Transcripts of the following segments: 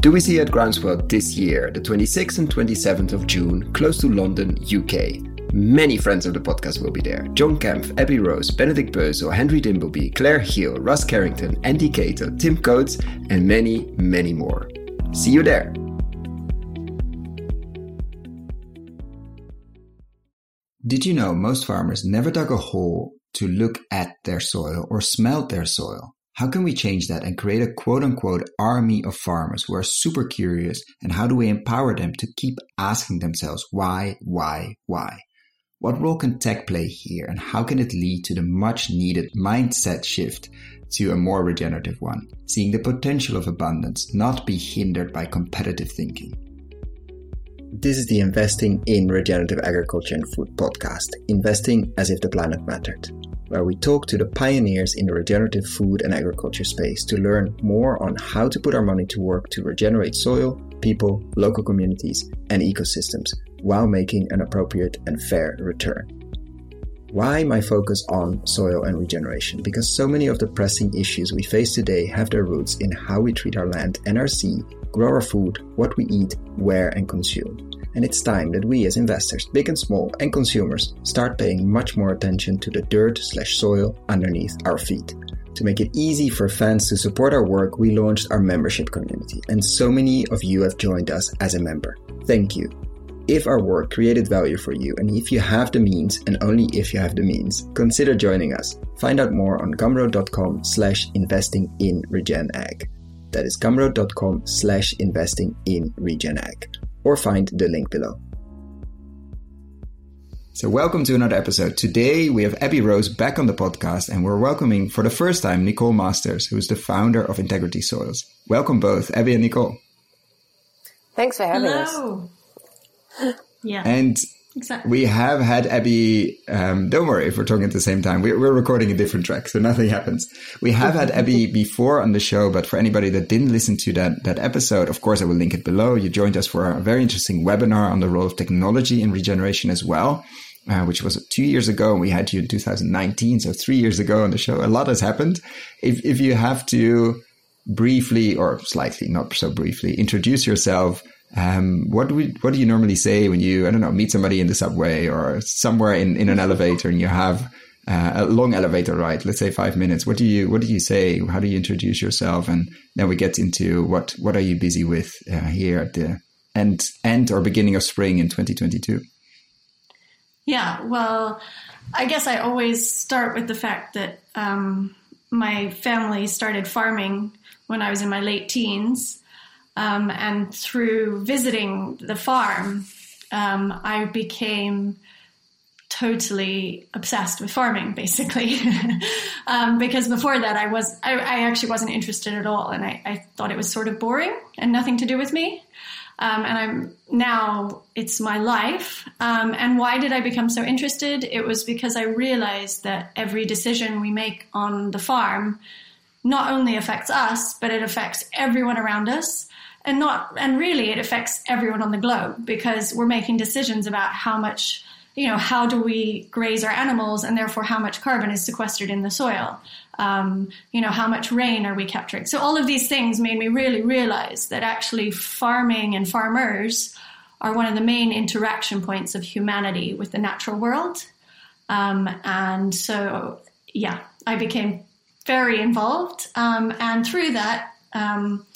Do we see at Groundswell this year, the 26th and 27th of June, close to London, UK? Many friends of the podcast will be there. John Kempf, Abby Rose, Benedict Bösel, Henry Dimbleby, Claire Hill, Russ Carrington, Andy Cato, Tim Coates, and many, many more. See you there! Did you know most farmers never dug a hole to look at their soil or smell their soil? How can we change that and create a quote unquote army of farmers who are super curious? And how do we empower them to keep asking themselves why, why, why? What role can tech play here and how can it lead to the much needed mindset shift to a more regenerative one? Seeing the potential of abundance not be hindered by competitive thinking. This is the Investing in Regenerative Agriculture and Food podcast, investing as if the planet mattered where we talk to the pioneers in the regenerative food and agriculture space to learn more on how to put our money to work to regenerate soil, people, local communities, and ecosystems while making an appropriate and fair return. Why my focus on soil and regeneration? Because so many of the pressing issues we face today have their roots in how we treat our land and our sea, grow our food, what we eat, where, and consume and it's time that we as investors, big and small, and consumers start paying much more attention to the dirt slash soil underneath our feet. To make it easy for fans to support our work, we launched our membership community, and so many of you have joined us as a member. Thank you. If our work created value for you, and if you have the means, and only if you have the means, consider joining us. Find out more on gumroad.com slash investing in regen ag. That is gumroad.com slash investing in regen ag or find the link below. So, welcome to another episode. Today we have Abby Rose back on the podcast, and we're welcoming for the first time Nicole Masters, who is the founder of Integrity Soils. Welcome both, Abby and Nicole. Thanks for having Hello. us. Yeah. And Exactly. We have had Abby. Um, don't worry if we're talking at the same time. We're, we're recording a different track, so nothing happens. We have had Abby before on the show, but for anybody that didn't listen to that that episode, of course, I will link it below. You joined us for a very interesting webinar on the role of technology in regeneration as well. Uh, which was two years ago, and we had you in 2019, so three years ago on the show. A lot has happened. If if you have to briefly or slightly, not so briefly, introduce yourself um, what do we, what do you normally say when you, I don't know, meet somebody in the subway or somewhere in, in an elevator and you have uh, a long elevator ride, let's say five minutes. What do you, what do you say? How do you introduce yourself? And then we get into what, what are you busy with uh, here at the end, end or beginning of spring in 2022? Yeah, well, I guess I always start with the fact that um, my family started farming when I was in my late teens. Um, and through visiting the farm, um, I became totally obsessed with farming, basically. um, because before that, I was I, I, actually wasn't interested at all, and I, I, thought it was sort of boring and nothing to do with me. Um, and I'm now it's my life. Um, and why did I become so interested? It was because I realized that every decision we make on the farm not only affects us, but it affects everyone around us and not and really it affects everyone on the globe because we're making decisions about how much you know how do we graze our animals and therefore how much carbon is sequestered in the soil. Um, you know how much rain are we capturing? So all of these things made me really realize that actually farming and farmers are one of the main interaction points of humanity with the natural world. Um, and so yeah i became very involved. Um, and through that um,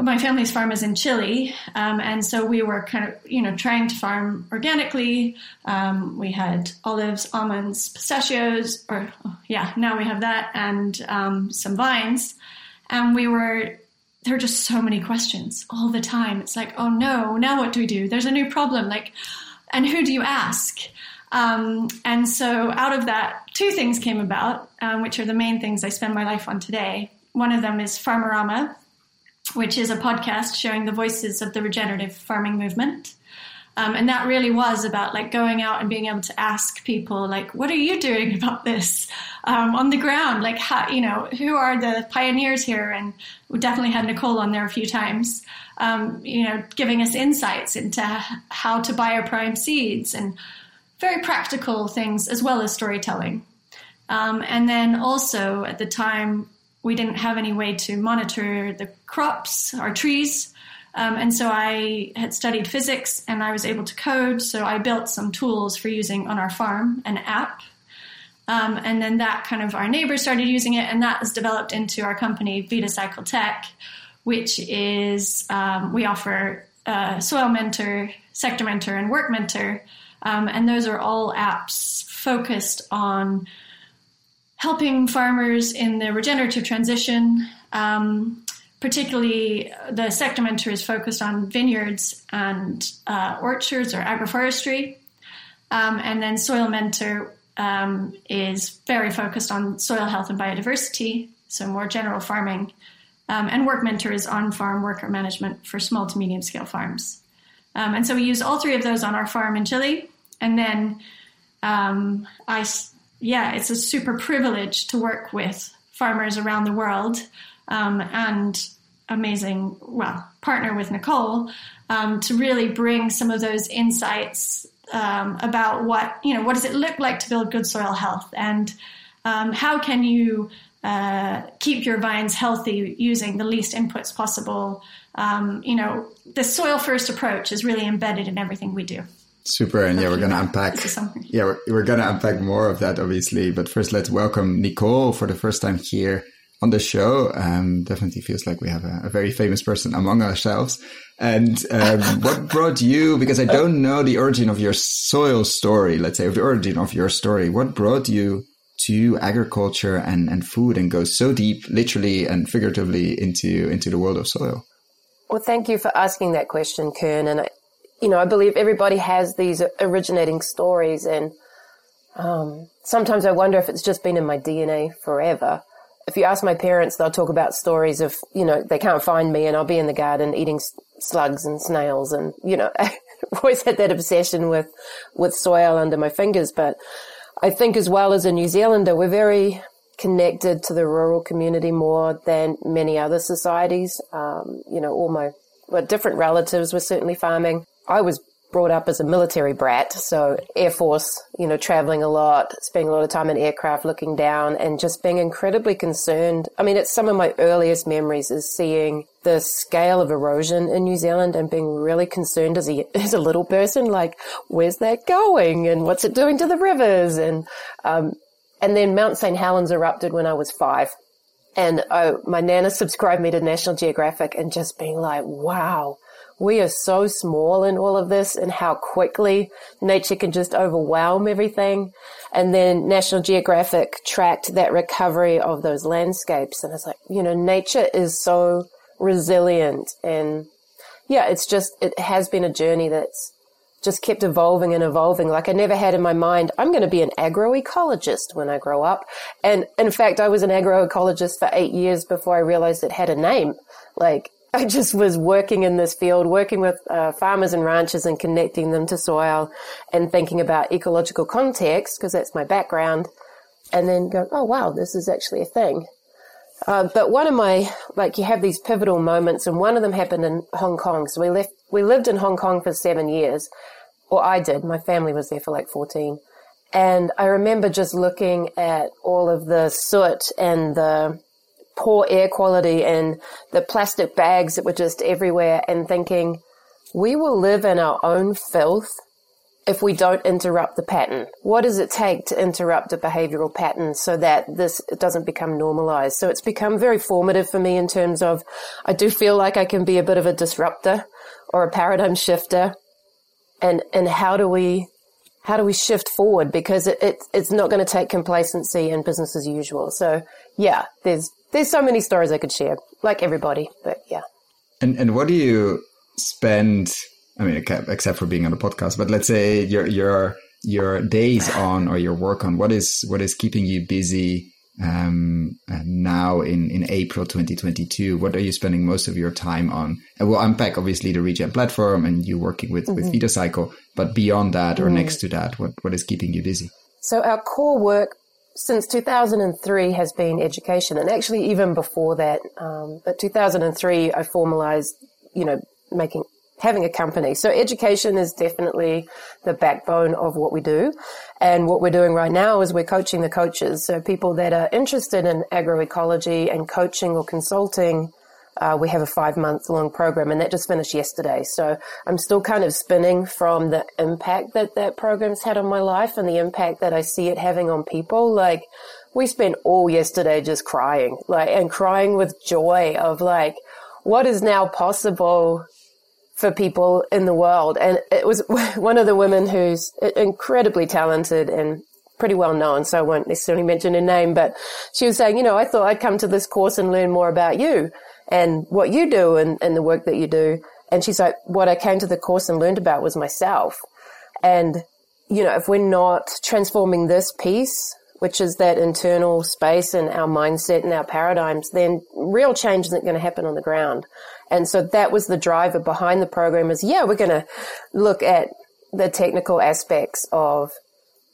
my family's farm is in Chile, um, and so we were kind of, you know, trying to farm organically. Um, we had olives, almonds, pistachios, or oh, yeah, now we have that, and um, some vines. And we were, there were just so many questions all the time. It's like, oh no, now what do we do? There's a new problem. Like, and who do you ask? Um, and so out of that, two things came about, um, which are the main things I spend my life on today. One of them is Farmerama, which is a podcast showing the voices of the regenerative farming movement. Um, and that really was about like going out and being able to ask people like what are you doing about this? Um, on the ground like how you know who are the pioneers here? And we definitely had nicole on there a few times um, you know giving us insights into how to bioprime seeds and very practical things as well as storytelling. Um, and then also at the time we didn't have any way to monitor the crops or trees. Um, and so I had studied physics and I was able to code. So I built some tools for using on our farm, an app. Um, and then that kind of our neighbors started using it, and that has developed into our company, Vidacycle Tech, which is um, we offer Soil Mentor, Sector Mentor, and Work Mentor. Um, and those are all apps focused on helping farmers in the regenerative transition. Um, particularly, the sector mentor is focused on vineyards and uh, orchards or agroforestry. Um, and then soil mentor um, is very focused on soil health and biodiversity, so more general farming. Um, and work mentor is on farm worker management for small to medium scale farms. Um, and so we use all three of those on our farm in Chile. And then um, I yeah, it's a super privilege to work with farmers around the world um, and amazing, well, partner with Nicole um, to really bring some of those insights um, about what, you know, what does it look like to build good soil health and um, how can you uh, keep your vines healthy using the least inputs possible. Um, you know, the soil first approach is really embedded in everything we do. Super. And yeah, we're going to unpack. Yeah, we're, we're going to unpack more of that, obviously. But first, let's welcome Nicole for the first time here on the show. Um, definitely feels like we have a, a very famous person among ourselves. And um, what brought you, because I don't know the origin of your soil story, let's say, of the origin of your story, what brought you to agriculture and, and food and go so deep, literally and figuratively, into, into the world of soil? Well, thank you for asking that question, Koen. And I, you know, I believe everybody has these originating stories, and um, sometimes I wonder if it's just been in my DNA forever. If you ask my parents, they'll talk about stories of, you know, they can't find me and I'll be in the garden eating slugs and snails, and you know, I always had that obsession with with soil under my fingers. But I think, as well as a New Zealander, we're very connected to the rural community more than many other societies. Um, you know, all my well, different relatives were certainly farming. I was brought up as a military brat, so Air Force, you know, traveling a lot, spending a lot of time in aircraft looking down and just being incredibly concerned. I mean, it's some of my earliest memories is seeing the scale of erosion in New Zealand and being really concerned as a, as a little person, like, where's that going and what's it doing to the rivers? And, um, and then Mount St. Helens erupted when I was five. And oh, my nana subscribed me to National Geographic and just being like, wow, we are so small in all of this and how quickly nature can just overwhelm everything. And then National Geographic tracked that recovery of those landscapes. And it's like, you know, nature is so resilient and yeah, it's just, it has been a journey that's just kept evolving and evolving. Like I never had in my mind, I'm going to be an agroecologist when I grow up. And in fact, I was an agroecologist for eight years before I realized it had a name. Like I just was working in this field, working with uh, farmers and ranchers and connecting them to soil and thinking about ecological context because that's my background. And then go, oh wow, this is actually a thing. Uh, but one of my, like you have these pivotal moments and one of them happened in Hong Kong. So we left, we lived in Hong Kong for seven years, or I did. My family was there for like 14. And I remember just looking at all of the soot and the, poor air quality and the plastic bags that were just everywhere and thinking, we will live in our own filth if we don't interrupt the pattern. What does it take to interrupt a behavioral pattern so that this doesn't become normalized? So it's become very formative for me in terms of I do feel like I can be a bit of a disruptor or a paradigm shifter. And, and how do we, how do we shift forward? Because it, it it's not going to take complacency and business as usual. So yeah, there's there's so many stories I could share, like everybody, but yeah. And and what do you spend? I mean, except for being on the podcast, but let's say your your your days on or your work on what is what is keeping you busy um, now in in April 2022. What are you spending most of your time on? And we'll unpack obviously the Regen platform and you working with mm-hmm. with Vidacycle, but beyond that or mm-hmm. next to that, what what is keeping you busy? So our core work since 2003 has been education, and actually even before that. Um, but 2003, I formalized, you know, making having a company. So education is definitely the backbone of what we do. And what we're doing right now is we're coaching the coaches. So people that are interested in agroecology and coaching or consulting, uh, we have a five month long program and that just finished yesterday. So I'm still kind of spinning from the impact that that program's had on my life and the impact that I see it having on people. Like we spent all yesterday just crying, like, and crying with joy of like, what is now possible for people in the world. And it was one of the women who's incredibly talented and pretty well known, so I won't necessarily mention her name, but she was saying, you know, I thought I'd come to this course and learn more about you and what you do and, and the work that you do. And she's like, what I came to the course and learned about was myself. And, you know, if we're not transforming this piece, which is that internal space and our mindset and our paradigms, then real change isn't going to happen on the ground. And so that was the driver behind the program is, yeah, we're going to look at the technical aspects of,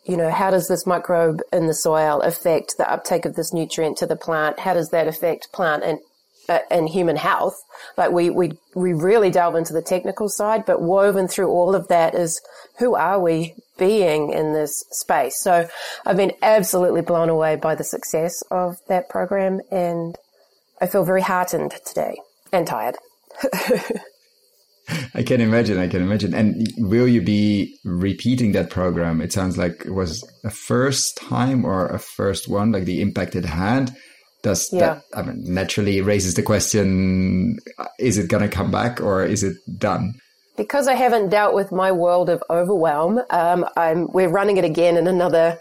you know, how does this microbe in the soil affect the uptake of this nutrient to the plant? How does that affect plant and uh, and human health. Like we, we, we really delve into the technical side, but woven through all of that is who are we being in this space? So I've been absolutely blown away by the success of that program and I feel very heartened today and tired. I can imagine. I can imagine. And will you be repeating that program? It sounds like it was a first time or a first one, like the impact it had. Does yeah. that, I mean, naturally raises the question, is it going to come back or is it done? Because I haven't dealt with my world of overwhelm, um, I'm, we're running it again in another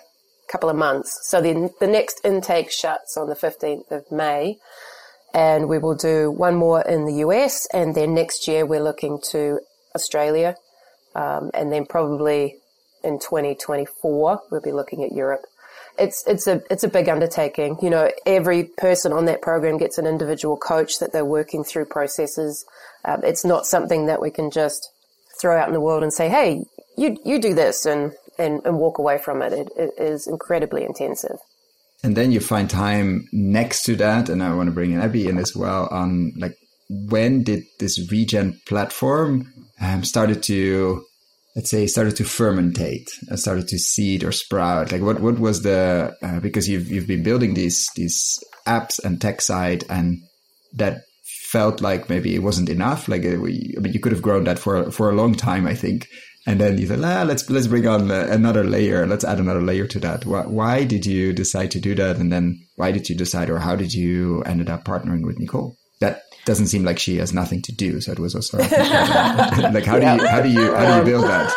couple of months. So the, the next intake shuts on the 15th of May and we will do one more in the US, and then next year we're looking to Australia, um, and then probably in 2024 we'll be looking at Europe. It's it's a it's a big undertaking. You know, every person on that program gets an individual coach that they're working through processes. Um, it's not something that we can just throw out in the world and say, "Hey, you you do this," and and, and walk away from it. It, it is incredibly intensive. And then you find time next to that, and I want to bring in Abby in as well on like when did this regen platform um, started to let's say started to fermentate and started to seed or sprout like what what was the uh, because you've you've been building these these apps and tech side and that felt like maybe it wasn't enough like uh, we, I mean you could have grown that for for a long time I think and then you said, ah, let's let's bring on another layer. Let's add another layer to that. Why, why, did you decide to do that? And then why did you decide, or how did you ended up partnering with Nicole? That doesn't seem like she has nothing to do. So it was also like how yeah. do you how do you how do you build that?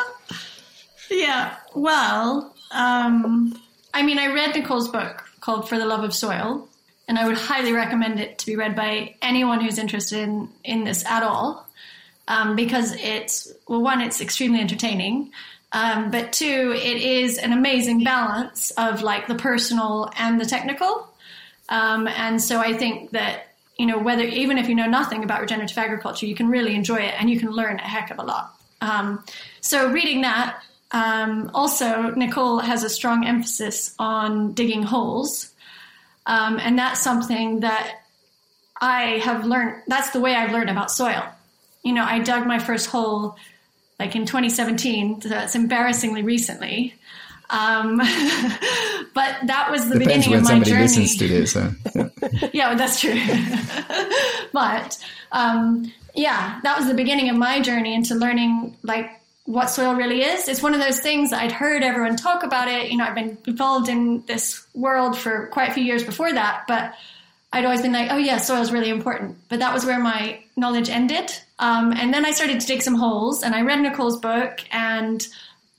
Yeah. Well, um, I mean, I read Nicole's book called For the Love of Soil, and I would highly recommend it to be read by anyone who's interested in, in this at all um, because it's well, one, it's extremely entertaining, um, but two, it is an amazing balance of like the personal and the technical. Um, and so I think that you know whether even if you know nothing about regenerative agriculture, you can really enjoy it and you can learn a heck of a lot. Um, so reading that. Um, also, Nicole has a strong emphasis on digging holes, um, and that's something that I have learned. That's the way I've learned about soil you know, I dug my first hole like in 2017. So that's embarrassingly recently. Um, but that was the Depends beginning of my journey. Listens to this, so, yeah. yeah, that's true. but um, yeah, that was the beginning of my journey into learning like what soil really is. It's one of those things I'd heard everyone talk about it. You know, I've been involved in this world for quite a few years before that, but I'd always been like, oh yeah, soil is really important. But that was where my knowledge ended. Um, and then I started to dig some holes and I read Nicole's book and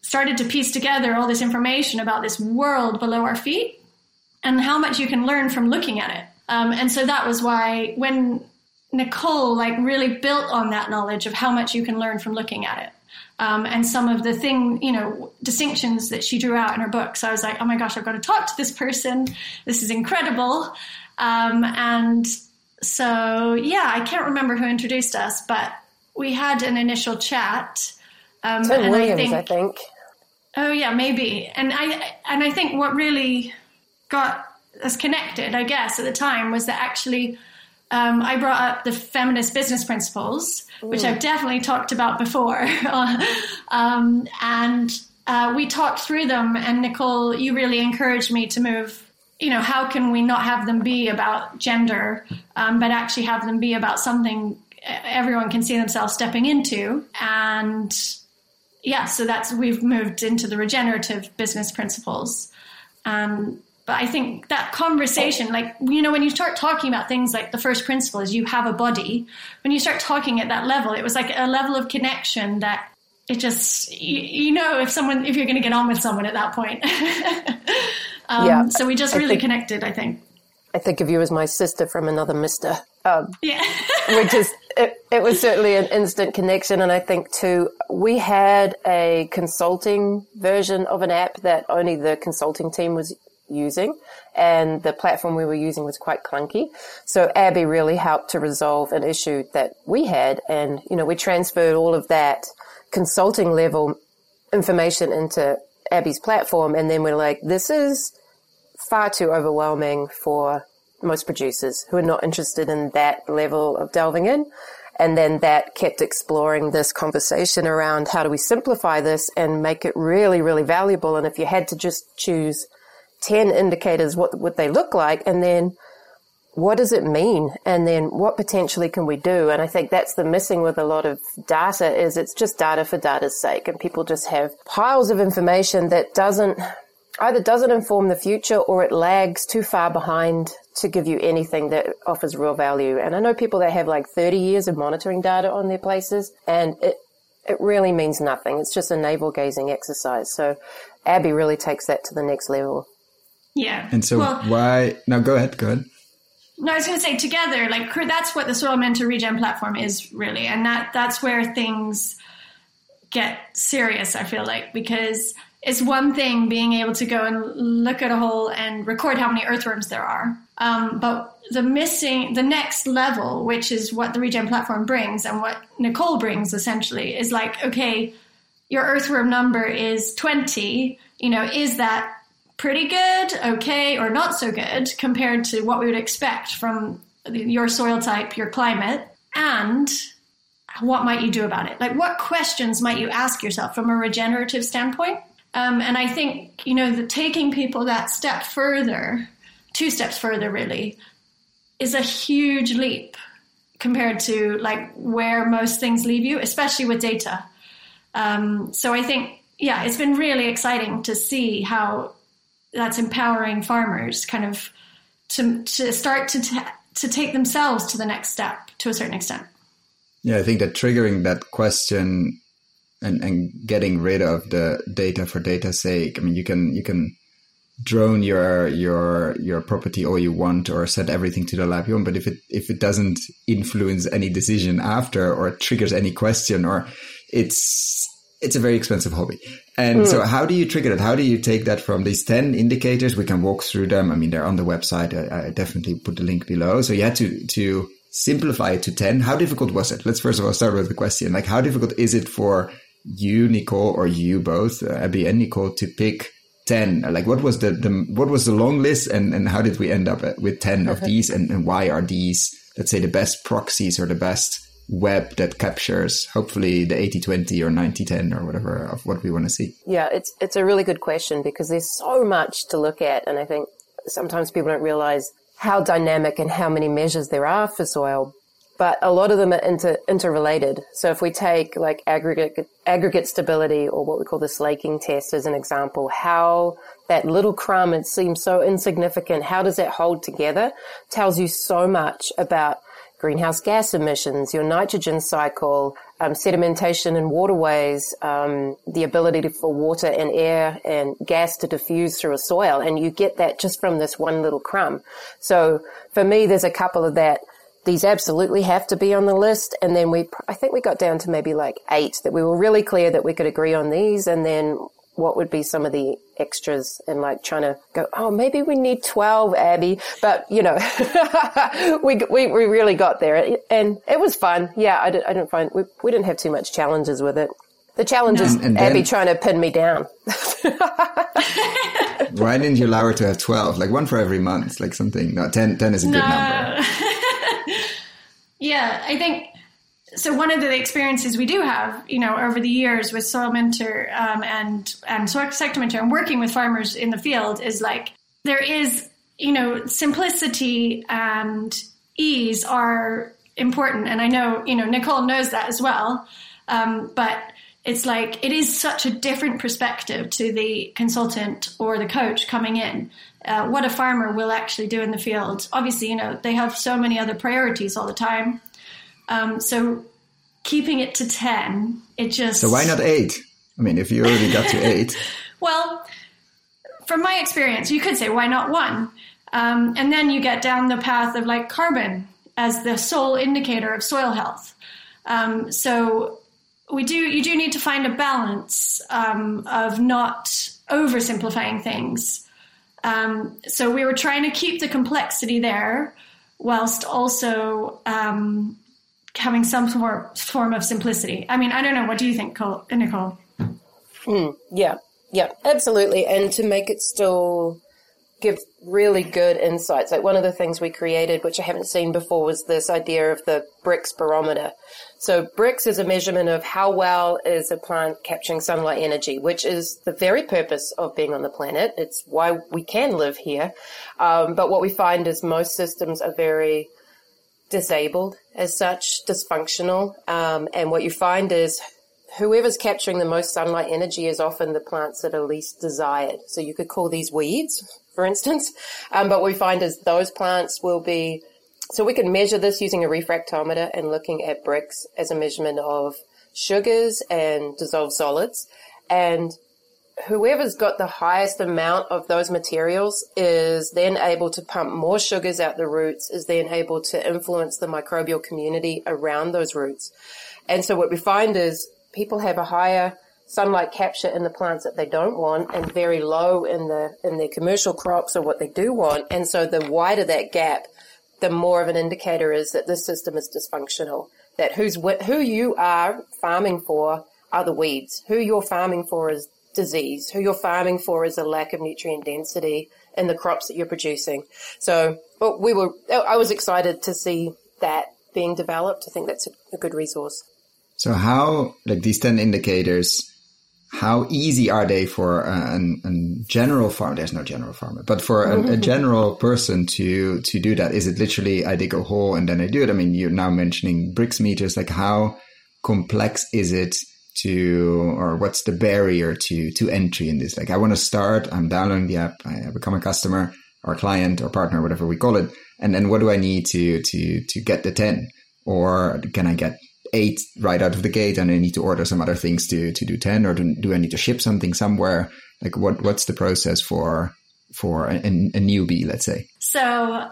started to piece together all this information about this world below our feet and how much you can learn from looking at it. Um, and so that was why when Nicole like really built on that knowledge of how much you can learn from looking at it. Um, and some of the thing, you know, distinctions that she drew out in her book. So I was like, oh my gosh, I've got to talk to this person. This is incredible. Um, and so yeah, I can't remember who introduced us, but we had an initial chat. Um, Tim and Williams, I think, I think. Oh yeah, maybe. And I and I think what really got us connected, I guess, at the time was that actually um, I brought up the feminist business principles, Ooh. which I've definitely talked about before. um, and uh, we talked through them, and Nicole, you really encouraged me to move. You know, how can we not have them be about gender, um, but actually have them be about something everyone can see themselves stepping into? And yeah, so that's we've moved into the regenerative business principles. Um, but I think that conversation, like, you know, when you start talking about things like the first principle is you have a body, when you start talking at that level, it was like a level of connection that it just, you, you know, if someone, if you're going to get on with someone at that point. um, yeah. So we just really think, connected, I think. I think of you as my sister from another mister. Um, yeah. which is, it, it was certainly an instant connection. And I think too, we had a consulting version of an app that only the consulting team was using and the platform we were using was quite clunky. So Abby really helped to resolve an issue that we had. And, you know, we transferred all of that consulting level information into Abby's platform. And then we're like, this is far too overwhelming for most producers who are not interested in that level of delving in. And then that kept exploring this conversation around how do we simplify this and make it really, really valuable. And if you had to just choose 10 indicators, what would they look like? And then what does it mean? And then what potentially can we do? And I think that's the missing with a lot of data is it's just data for data's sake. And people just have piles of information that doesn't either doesn't inform the future or it lags too far behind to give you anything that offers real value. And I know people that have like 30 years of monitoring data on their places and it, it really means nothing. It's just a navel gazing exercise. So Abby really takes that to the next level. Yeah. And so well, why? Now go ahead. Go ahead. No, I was going to say together, like that's what the Soil Mentor Regen platform is really, and that that's where things get serious. I feel like because it's one thing being able to go and look at a hole and record how many earthworms there are, um, but the missing, the next level, which is what the Regen platform brings and what Nicole brings essentially, is like okay, your earthworm number is twenty. You know, is that pretty good, okay, or not so good compared to what we would expect from your soil type, your climate, and what might you do about it? Like, what questions might you ask yourself from a regenerative standpoint? Um, and I think, you know, the taking people that step further, two steps further really, is a huge leap compared to like where most things leave you, especially with data. Um, so I think, yeah, it's been really exciting to see how that's empowering farmers kind of to to start to t- to take themselves to the next step to a certain extent. Yeah, I think that triggering that question and and getting rid of the data for data's sake. I mean, you can you can drone your your your property all you want or set everything to the lab you want, but if it if it doesn't influence any decision after or triggers any question or it's it's a very expensive hobby. And mm. so how do you trigger that? How do you take that from these 10 indicators? We can walk through them. I mean, they're on the website. I, I definitely put the link below. So you had to, to simplify it to 10. How difficult was it? Let's first of all start with the question. Like, how difficult is it for you, Nicole, or you both, uh, Abby and Nicole, to pick 10? Like, what was the, the, what was the long list and, and how did we end up uh, with 10 of these? And, and why are these, let's say, the best proxies or the best web that captures hopefully the 80-20 or 90-10 or whatever of what we want to see? Yeah, it's it's a really good question because there's so much to look at and I think sometimes people don't realize how dynamic and how many measures there are for soil, but a lot of them are inter, interrelated. So if we take like aggregate aggregate stability or what we call the slaking test as an example, how that little crumb it seems so insignificant, how does that hold together? Tells you so much about greenhouse gas emissions, your nitrogen cycle, um, sedimentation in waterways, um, the ability to, for water and air and gas to diffuse through a soil. And you get that just from this one little crumb. So for me, there's a couple of that. These absolutely have to be on the list. And then we, I think we got down to maybe like eight that we were really clear that we could agree on these. And then what would be some of the extras and like trying to go, oh, maybe we need 12, Abby. But, you know, we, we, we really got there and it was fun. Yeah, I, did, I didn't find, we, we didn't have too much challenges with it. The challenge is and Abby then, trying to pin me down. why didn't you allow her to have 12? Like one for every month, like something. No, 10, 10 is a good number. Yeah, I think so. One of the experiences we do have, you know, over the years with Soil Mentor um, and and Sector Mentor and working with farmers in the field is like there is, you know, simplicity and ease are important, and I know, you know, Nicole knows that as well. Um, but it's like it is such a different perspective to the consultant or the coach coming in. Uh, what a farmer will actually do in the field. Obviously, you know they have so many other priorities all the time. Um, so keeping it to ten, it just so why not eight? I mean, if you already got to eight. well, from my experience, you could say why not one, um, and then you get down the path of like carbon as the sole indicator of soil health. Um, so we do you do need to find a balance um, of not oversimplifying things. Um, so we were trying to keep the complexity there, whilst also um, having some form, form of simplicity. I mean, I don't know. What do you think, Nicole? Mm, yeah, yeah, absolutely. And to make it still give really good insights. Like one of the things we created, which I haven't seen before, was this idea of the Brix barometer. So Brix is a measurement of how well is a plant capturing sunlight energy, which is the very purpose of being on the planet. It's why we can live here. Um, but what we find is most systems are very disabled as such, dysfunctional. Um, and what you find is whoever's capturing the most sunlight energy is often the plants that are least desired. So you could call these weeds, for instance. Um, but what we find is those plants will be, so we can measure this using a refractometer and looking at Brix as a measurement of sugars and dissolved solids. And whoever's got the highest amount of those materials is then able to pump more sugars out the roots, is then able to influence the microbial community around those roots. And so what we find is people have a higher sunlight capture in the plants that they don't want and very low in the in their commercial crops or what they do want. And so the wider that gap, the more of an indicator is that this system is dysfunctional. That who's who you are farming for are the weeds. Who you're farming for is disease. Who you're farming for is a lack of nutrient density in the crops that you're producing. So well, we were I was excited to see that being developed. I think that's a, a good resource. So how like these 10 indicators how easy are they for a, a, general farm? There's no general farmer, but for a, a, general person to to do that, is it literally I dig a hole and then I do it? I mean, you're now mentioning Brix meters. Like, how complex is it to, or what's the barrier to to entry in this? Like, I want to start. I'm downloading the app. I become a customer or client or partner, whatever we call it, and then what do I need to to to get the ten? Or can I get eight right out of the gate and I need to order some other things to, to do 10 or do, do I need to ship something somewhere? Like what, what's the process for, for a, a newbie, let's say? So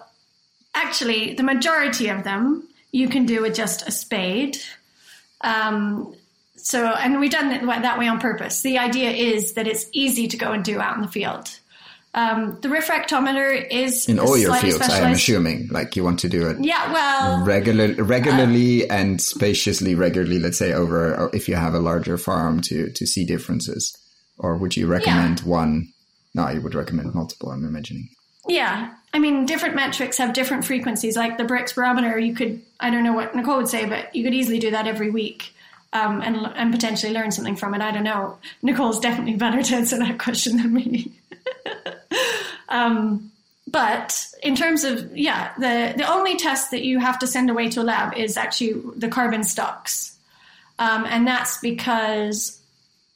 actually the majority of them you can do with just a spade. Um, so, and we've done it that way on purpose. The idea is that it's easy to go and do out in the field. Um, the refractometer is in all your fields. I am assuming, like you want to do it. Yeah, well, regular, regularly uh, and spaciously, regularly. Let's say over if you have a larger farm to to see differences, or would you recommend yeah. one? No, you would recommend multiple. I'm imagining. Yeah, I mean, different metrics have different frequencies. Like the Brix barometer, you could I don't know what Nicole would say, but you could easily do that every week. Um, and, and potentially learn something from it. I don't know. Nicole's definitely better to answer that question than me. Um, but in terms of yeah, the the only test that you have to send away to a lab is actually the carbon stocks, um, and that's because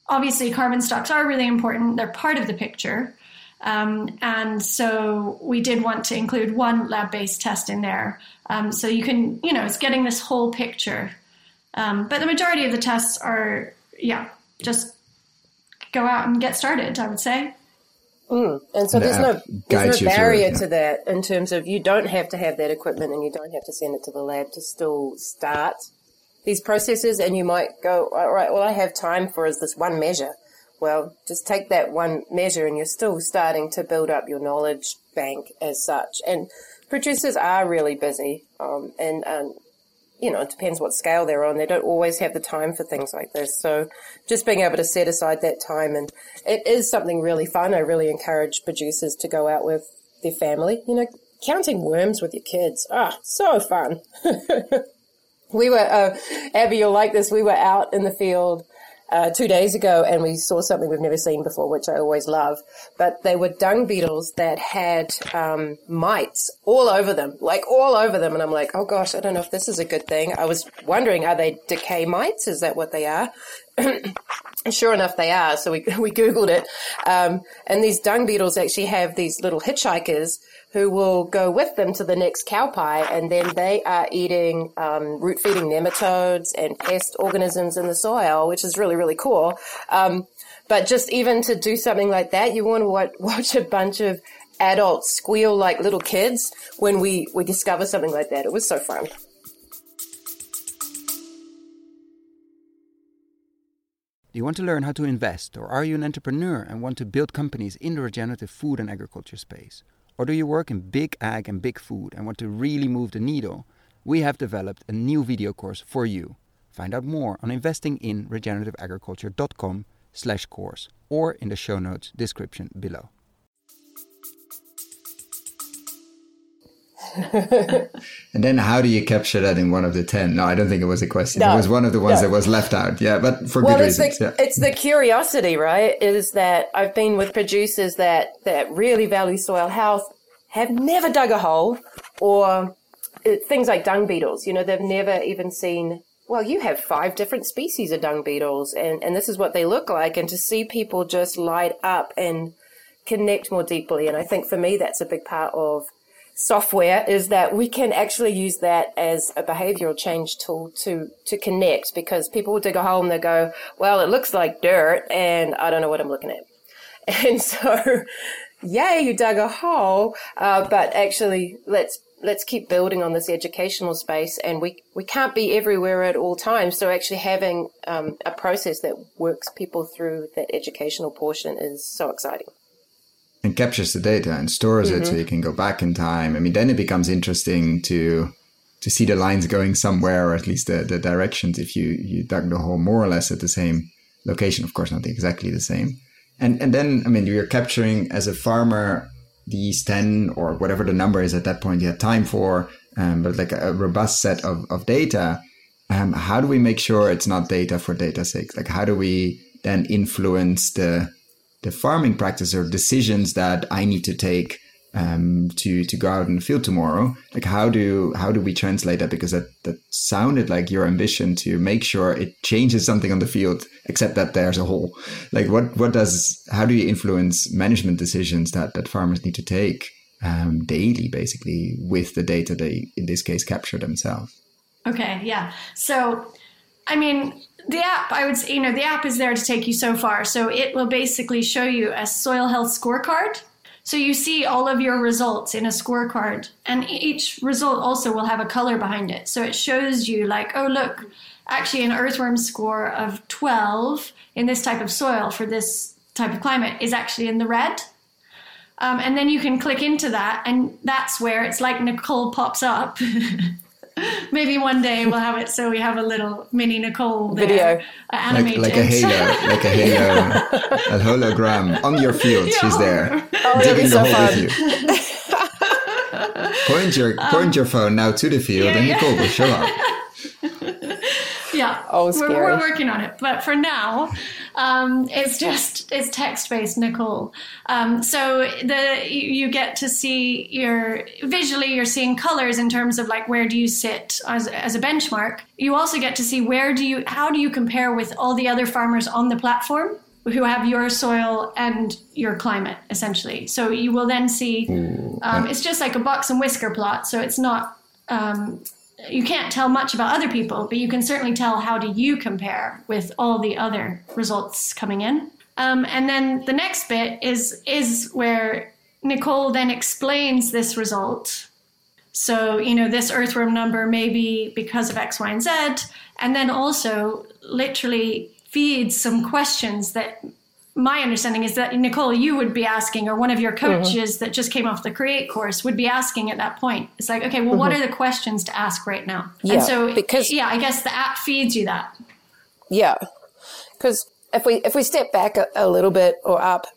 obviously carbon stocks are really important. They're part of the picture. Um, and so we did want to include one lab-based test in there, um, so you can, you know, it's getting this whole picture. Um, but the majority of the tests are, yeah, just go out and get started. I would say. Mm. And so there's no, there's no barrier to that in terms of you don't have to have that equipment and you don't have to send it to the lab to still start these processes. And you might go, all right, well, I have time for is this one measure. Well, just take that one measure and you're still starting to build up your knowledge bank as such. And producers are really busy. Um, and, um, you know, it depends what scale they're on. They don't always have the time for things like this. So just being able to set aside that time and it is something really fun. I really encourage producers to go out with their family, you know, counting worms with your kids. Ah, so fun. We were, uh, Abby, you'll like this. We were out in the field uh, two days ago and we saw something we've never seen before, which I always love. But they were dung beetles that had um, mites all over them, like all over them. And I'm like, oh gosh, I don't know if this is a good thing. I was wondering, are they decay mites? Is that what they are? sure enough, they are. So we, we Googled it. Um, and these dung beetles actually have these little hitchhikers who will go with them to the next cow pie, and then they are eating um, root feeding nematodes and pest organisms in the soil, which is really, really cool. Um, but just even to do something like that, you want to watch a bunch of adults squeal like little kids when we, we discover something like that. It was so fun. Do you want to learn how to invest, or are you an entrepreneur and want to build companies in the regenerative food and agriculture space? Or do you work in big ag and big food and want to really move the needle? We have developed a new video course for you. Find out more on investinginregenerativeagriculture.com slash course or in the show notes description below. and then how do you capture that in one of the 10 no i don't think it was a question no, it was one of the ones no. that was left out yeah but for well, good it's reasons the, yeah. it's the curiosity right is that i've been with producers that that really value soil health have never dug a hole or uh, things like dung beetles you know they've never even seen well, you have five different species of dung beetles, and, and this is what they look like. And to see people just light up and connect more deeply, and I think for me, that's a big part of software is that we can actually use that as a behavioral change tool to to connect because people dig a hole and they go, well, it looks like dirt and I don't know what I'm looking at. And so, yay, you dug a hole, uh, but actually let's let's keep building on this educational space and we, we can't be everywhere at all times. So actually having um, a process that works people through that educational portion is so exciting and captures the data and stores mm-hmm. it so mm-hmm. you can go back in time. I mean, then it becomes interesting to to see the lines going somewhere, or at least the, the directions if you you dug the hole more or less at the same location. Of course, not exactly the same. And and then I mean, you're capturing as a farmer these ten or whatever the number is at that point you have time for, um, but like a, robust set of of data. Um, how do we make sure it's not data for data's sake? Like, how do we then influence the the farming practice or decisions that I need to take um, to to go out in the field tomorrow. Like how do how do we translate that? Because that that sounded like your ambition to make sure it changes something on the field, except that there's a hole. Like what what does how do you influence management decisions that that farmers need to take um, daily, basically, with the data they in this case capture themselves? Okay, yeah. So, I mean, the app, I would say, you know, the app is there to take you so far. So it will basically show you a soil health scorecard. So you see all of your results in a scorecard, and each result also will have a color behind it. So it shows you, like, oh, look, actually, an earthworm score of 12 in this type of soil for this type of climate is actually in the red. Um, and then you can click into that, and that's where it's like Nicole pops up. Maybe one day we'll have it so we have a little mini Nicole there, video uh, animated. Like, like, a halo, like a halo, a hologram on your field. Yeah. She's there, oh, digging the hole fun. with you. point your point your phone now to the field, yeah, and Nicole will show up. yeah, oh, we're, we're, working on it. But for now, um, it's just it's text based, Nicole. Um, so the you get to see your visually you're seeing colors in terms of like where do you sit as, as a benchmark. You also get to see where do you how do you compare with all the other farmers on the platform who have your soil and your climate essentially. So you will then see um, it's just like a box and whisker plot. So it's not um, you can't tell much about other people, but you can certainly tell how do you compare with all the other results coming in. Um, and then the next bit is is where Nicole then explains this result. So you know this earthworm number may be because of X, Y, and Z, and then also literally feeds some questions that my understanding is that Nicole, you would be asking, or one of your mm-hmm. coaches mm-hmm. that just came off the Create course would be asking at that point. It's like, okay, well, mm-hmm. what are the questions to ask right now? Yeah, and so, because yeah, I guess the app feeds you that. Yeah, because if we if we step back a, a little bit or up,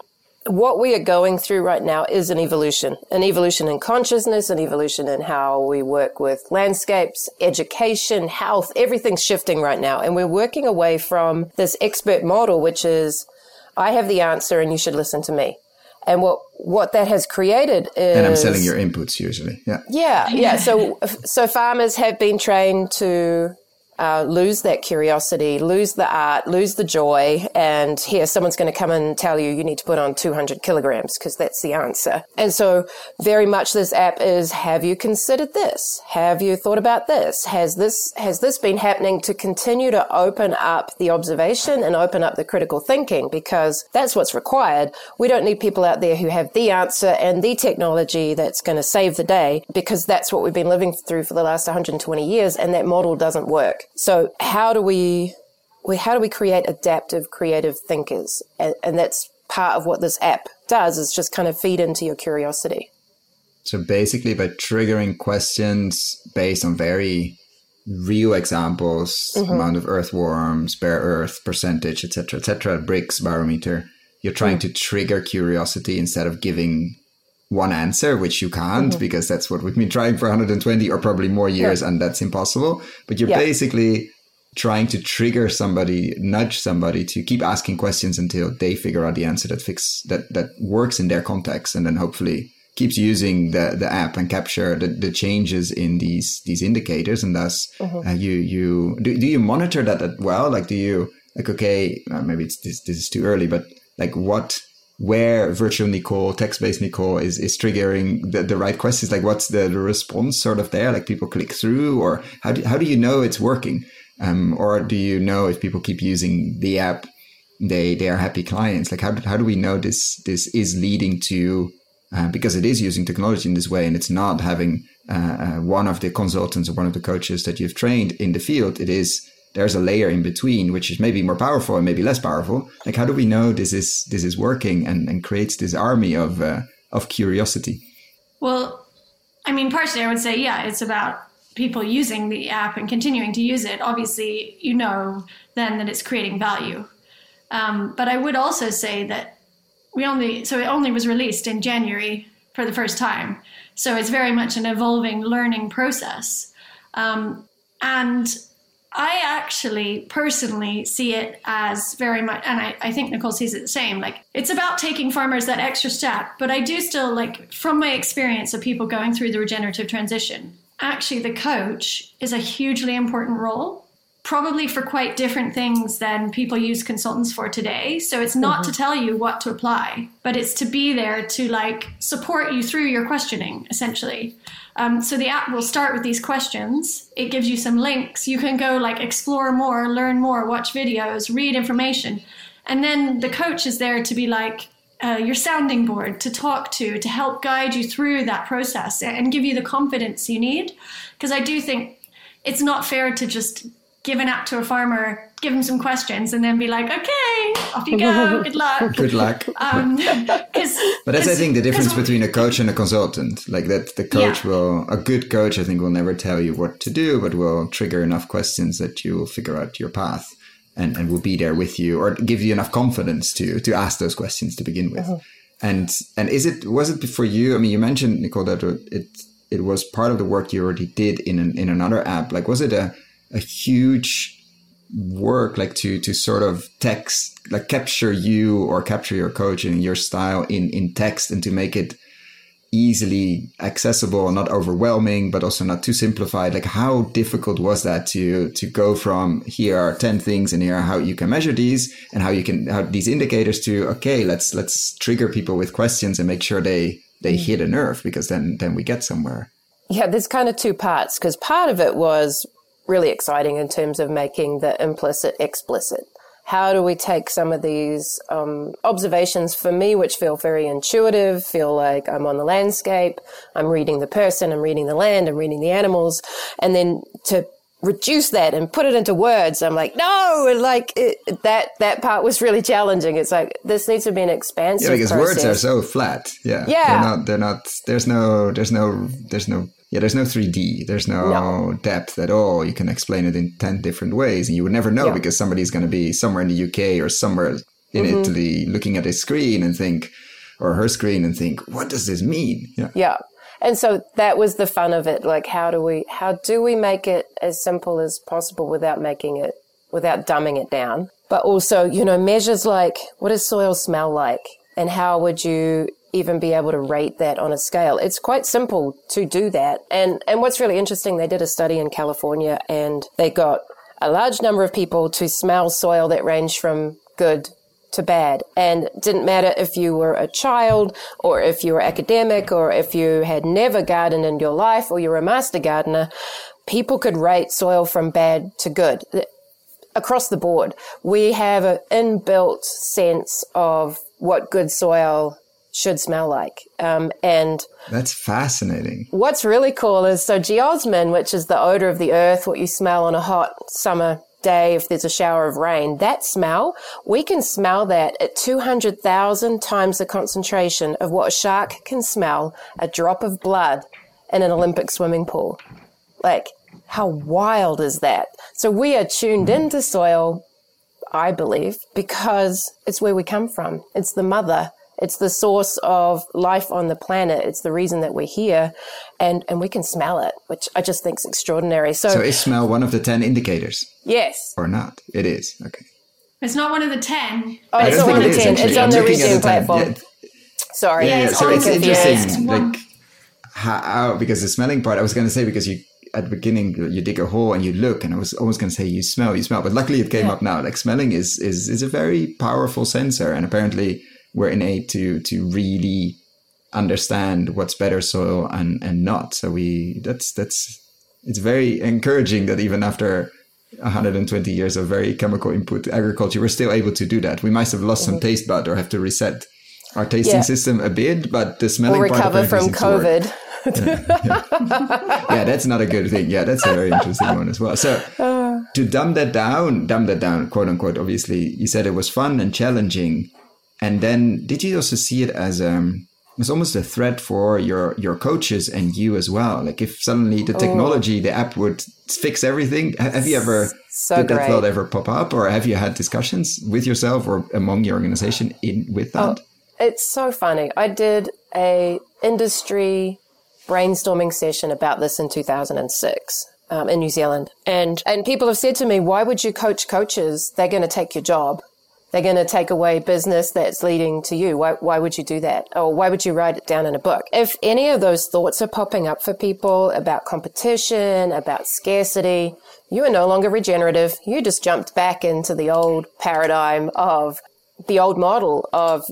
what we are going through right now is an evolution, an evolution in consciousness, an evolution in how we work with landscapes, education, health, everything's shifting right now. And we're working away from this expert model, which is, I have the answer and you should listen to me. And what, what that has created is. And I'm selling your inputs usually. Yeah. Yeah. Yeah. So, so farmers have been trained to uh, lose that curiosity, lose the art, lose the joy, and here someone's going to come and tell you you need to put on 200 kilograms because that's the answer. And so, very much this app is: Have you considered this? Have you thought about this? Has this has this been happening to continue to open up the observation and open up the critical thinking? Because that's what's required. We don't need people out there who have the answer and the technology that's going to save the day, because that's what we've been living through for the last 120 years, and that model doesn't work. So how do we, we how do we create adaptive, creative thinkers? And, and that's part of what this app does is just kind of feed into your curiosity. So basically, by triggering questions based on very real examples, mm-hmm. amount of earthworms, bare earth percentage, etc., etc., Brix barometer, you're trying mm-hmm. to trigger curiosity instead of giving one answer, which you can't mm-hmm. because that's what we've been trying for 120 or probably more years, yeah. and that's impossible. But you're yeah. basically trying to trigger somebody, nudge somebody to keep asking questions until they figure out the answer that fix that that works in their context, and then hopefully keeps using the, the app and capture the, the changes in these these indicators, and thus mm-hmm. uh, you you do, do you monitor that as well? Like, do you like okay, uh, maybe it's this this is too early, but like what where virtual Nicole, text-based Nicole is, is triggering the, the right questions. Like what's the, the response sort of there? Like people click through or how do, how do you know it's working? Um, or do you know if people keep using the app, they, they are happy clients? Like how, how do we know this, this is leading to, uh, because it is using technology in this way and it's not having uh, uh, one of the consultants or one of the coaches that you've trained in the field. It is there's a layer in between which is maybe more powerful and maybe less powerful. Like how do we know this is this is working and, and creates this army of uh, of curiosity? Well i mean partially i would say yeah it's about people using the app and continuing to use it. Obviously you know then that it's creating value. Um, but i would also say that we only so it only was released in january for the first time. So it's very much an evolving learning process. Um, and I actually personally see it as very much, and I, I think Nicole sees it the same. Like, it's about taking farmers that extra step, but I do still, like, from my experience of people going through the regenerative transition, actually, the coach is a hugely important role probably for quite different things than people use consultants for today. So it's not mm-hmm. to tell you what to apply, but it's to be there to like support you through your questioning, essentially. Um, so the app will start with these questions. It gives you some links. You can go like explore more, learn more, watch videos, read information. And then the coach is there to be like, uh, your sounding board to talk to to help guide you through that process and give you the confidence you need because i do think it's not fair to just give an app to a farmer, give him some questions, and then be like, okay, off you go. Good luck. Good luck. Um, but that's, I think, the difference between a coach and a consultant. Like that, the coach yeah. will, a good coach, I think, will never tell you what to do, but will trigger enough questions that you will figure out your path. And, and will be there with you or give you enough confidence to to ask those questions to begin with. Uh-huh. And and is it was it for you? I mean, you mentioned Nicole that it it was part of the work you already did in an, in another app. Like, was it a a huge work like to to sort of text like capture you or capture your coach and your style in in text and to make it easily accessible and not overwhelming but also not too simplified. Like how difficult was that to to go from here are 10 things and here are how you can measure these and how you can how these indicators to okay let's let's trigger people with questions and make sure they they hit a nerve because then then we get somewhere. Yeah there's kind of two parts because part of it was really exciting in terms of making the implicit explicit. How do we take some of these um, observations for me, which feel very intuitive, feel like I'm on the landscape, I'm reading the person, I'm reading the land, I'm reading the animals, and then to reduce that and put it into words. I'm like, no, and like it, that that part was really challenging. It's like this needs to be an expansive. Yeah, because process. words are so flat. Yeah, yeah. They're not. They're not. There's no. There's no. There's no yeah, there's no 3D. There's no, no, depth at all. You can explain it in 10 different ways and you would never know yeah. because somebody's going to be somewhere in the UK or somewhere in mm-hmm. Italy looking at a screen and think, or her screen and think, what does this mean? Yeah. Yeah. And so that was the fun of it. Like, how do we, how do we make it as simple as possible without making it, without dumbing it down? But also, you know, measures like what does soil smell like? And how would you even be able to rate that on a scale? It's quite simple to do that. And, and what's really interesting, they did a study in California and they got a large number of people to smell soil that ranged from good to bad. And didn't matter if you were a child or if you were academic or if you had never gardened in your life or you were a master gardener, people could rate soil from bad to good across the board. We have an inbuilt sense of what good soil should smell like. Um, and that's fascinating. What's really cool is so geosmin, which is the odor of the earth, what you smell on a hot summer day if there's a shower of rain, that smell, we can smell that at 200,000 times the concentration of what a shark can smell a drop of blood in an Olympic swimming pool. Like, how wild is that? So we are tuned into soil, I believe, because it's where we come from. It's the mother it's the source of life on the planet. It's the reason that we're here, and and we can smell it, which I just think is extraordinary. So, so is smell one of the ten indicators? Yes, or not? It is okay. It's not one of the ten. Oh, it's not one of the ten. It's on the Resume platform. Yeah. Sorry, yeah, yeah. So it's interesting, like how because the smelling part. I was going to say because you at the beginning you dig a hole and you look and I was almost going to say you smell you smell but luckily it came yeah. up now like smelling is is is a very powerful sensor and apparently we're innate to to really understand what's better soil and and not. So we that's that's it's very encouraging that even after 120 years of very chemical input agriculture, we're still able to do that. We might have lost some mm-hmm. taste bud or have to reset our tasting yeah. system a bit, but the smelling we'll recover from COVID. yeah, yeah. yeah, that's not a good thing. Yeah, that's a very interesting one as well. So to dumb that down, dumb that down, quote unquote. Obviously, you said it was fun and challenging. And then did you also see it as um as almost a threat for your your coaches and you as well? Like if suddenly the technology, oh. the app would fix everything. Have you ever so did that thought ever pop up, or have you had discussions with yourself or among your organization in with that? Oh, it's so funny. I did a industry brainstorming session about this in 2006. Um, in New Zealand, and and people have said to me, "Why would you coach coaches? They're going to take your job." They're going to take away business that's leading to you. Why, why would you do that? Or why would you write it down in a book? If any of those thoughts are popping up for people about competition, about scarcity, you are no longer regenerative. You just jumped back into the old paradigm of the old model of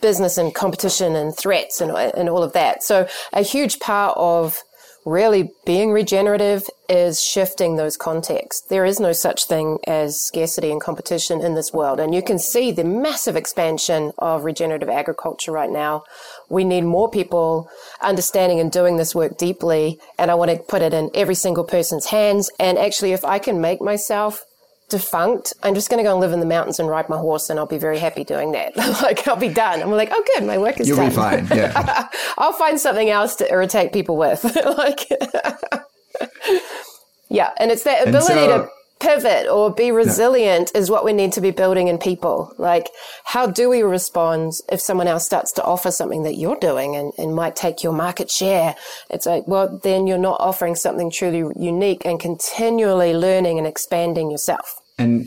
business and competition and threats and, and all of that. So a huge part of really being regenerative is shifting those contexts. There is no such thing as scarcity and competition in this world. And you can see the massive expansion of regenerative agriculture right now. We need more people understanding and doing this work deeply. And I want to put it in every single person's hands. And actually, if I can make myself defunct, I'm just going to go and live in the mountains and ride my horse, and I'll be very happy doing that. like I'll be done. I'm like, oh, good, my work is You'll done. You'll be fine. Yeah. I'll find something else to irritate people with. like, yeah, and it's that ability so, to pivot or be resilient is what we need to be building in people. Like, how do we respond if someone else starts to offer something that you're doing and, and might take your market share? It's like, well, then you're not offering something truly unique and continually learning and expanding yourself. And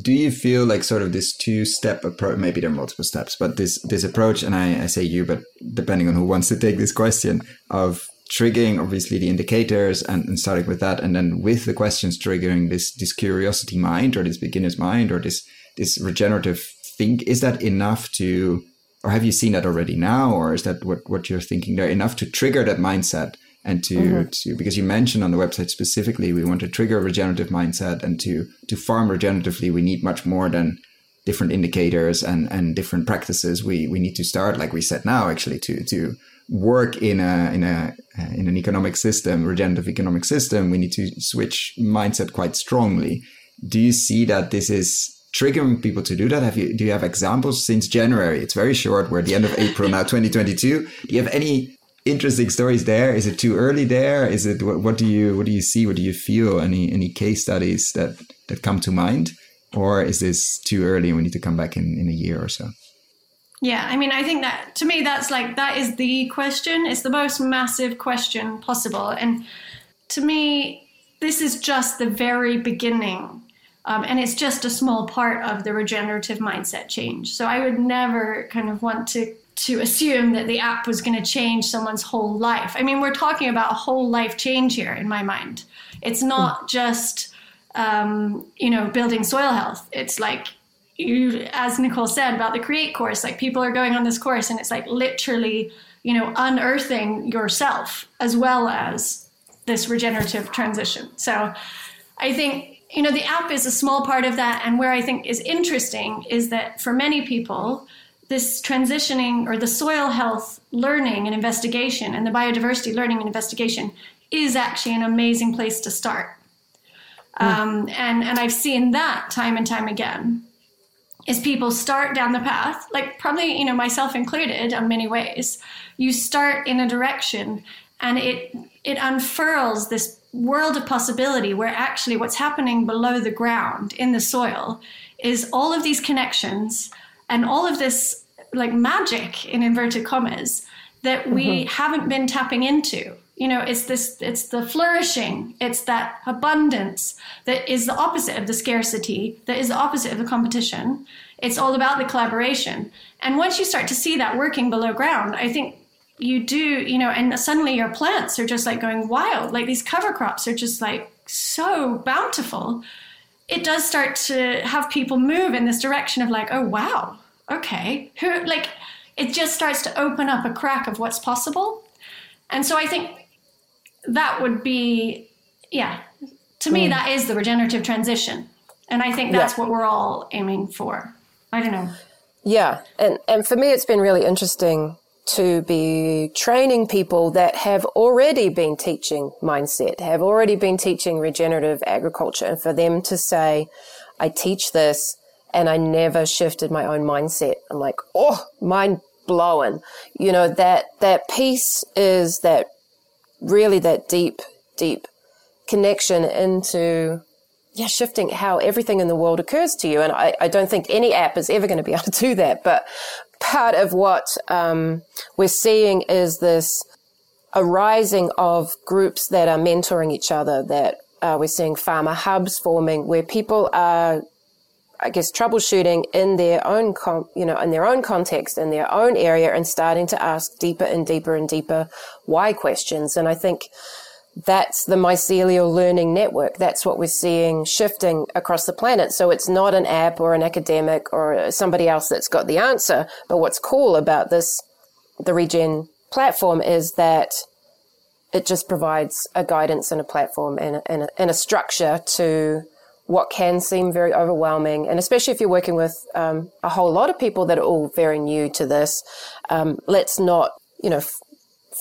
do you feel like sort of this two step approach maybe there are multiple steps but this this approach and I, I say you but depending on who wants to take this question of triggering obviously the indicators and, and, starting with that. And then with the questions triggering this this curiosity mind or this beginner's mind or this this regenerative think is that enough to or have you seen that already now? Or is that what, what you're thinking there enough to trigger that mindset and to, mm-hmm. to because you mentioned on the website specifically we want to trigger a regenerative mindset and to to farm regeneratively we need much more than different indicators and and different practices. We we need to start like we said now actually to to work in a in a in an economic system, regenerative economic system, we need to switch mindset quite strongly. Do you see that this is triggering people to do that? Have you do you have examples since January? It's very short. We're at the end of April now, 2022. Do you have any interesting stories there? Is it too early there? Is it what, what do you what do you see? What do you feel? Any any case studies that that come to mind? Or is this too early and we need to come back in, in a year or so? Yeah, I mean, I think that to me, that's like, that is the question. It's the most massive question possible. And to me, this is just the very beginning. Um, and it's just a small part of the regenerative mindset change. So I would never kind of want to to assume that the app was going to change someone's whole life. I mean, we're talking about a whole life change here in my mind. It's not mm. just um, you know building soil health. It's like you, as Nicole said about the Create course, like people are going on this course and it's like literally you know unearthing yourself as well as this regenerative transition. So I think you know the app is a small part of that, and where I think is interesting is that for many people this transitioning or the soil health learning and investigation and the biodiversity learning and investigation is actually an amazing place to start. Mm. Um, and, and I've seen that time and time again is people start down the path, like probably, you know, myself included in many ways. You start in a direction and it, it unfurls this world of possibility where actually what's happening below the ground in the soil is all of these connections and all of this like magic in inverted commas that we mm-hmm. haven't been tapping into you know it's this it's the flourishing it's that abundance that is the opposite of the scarcity that is the opposite of the competition. It's all about the collaboration. And once you start to see that working below ground i think you do you know and suddenly your plants are just like going wild. Like these cover crops are just like so bountiful. It does start to have people move in this direction of like oh wow okay, who like it just starts to open up a crack of what's possible. And so I think that would be yeah, to me mm. that is the regenerative transition. And I think that's yeah. what we're all aiming for. I don't know. Yeah, and and for me it's been really interesting to be training people that have already been teaching mindset, have already been teaching regenerative agriculture, and for them to say, I teach this and I never shifted my own mindset. I'm like, oh, mind blowing. You know, that, that piece is that really that deep, deep connection into, yeah, shifting how everything in the world occurs to you. And I, I don't think any app is ever going to be able to do that. But part of what, um, we're seeing is this arising of groups that are mentoring each other that uh, we're seeing farmer hubs forming where people are I guess troubleshooting in their own, com- you know, in their own context, in their own area, and starting to ask deeper and deeper and deeper why questions. And I think that's the mycelial learning network. That's what we're seeing shifting across the planet. So it's not an app or an academic or somebody else that's got the answer. But what's cool about this, the Regen platform, is that it just provides a guidance and a platform and a, and a, and a structure to what can seem very overwhelming, and especially if you're working with um, a whole lot of people that are all very new to this, um, let's not, you know, f-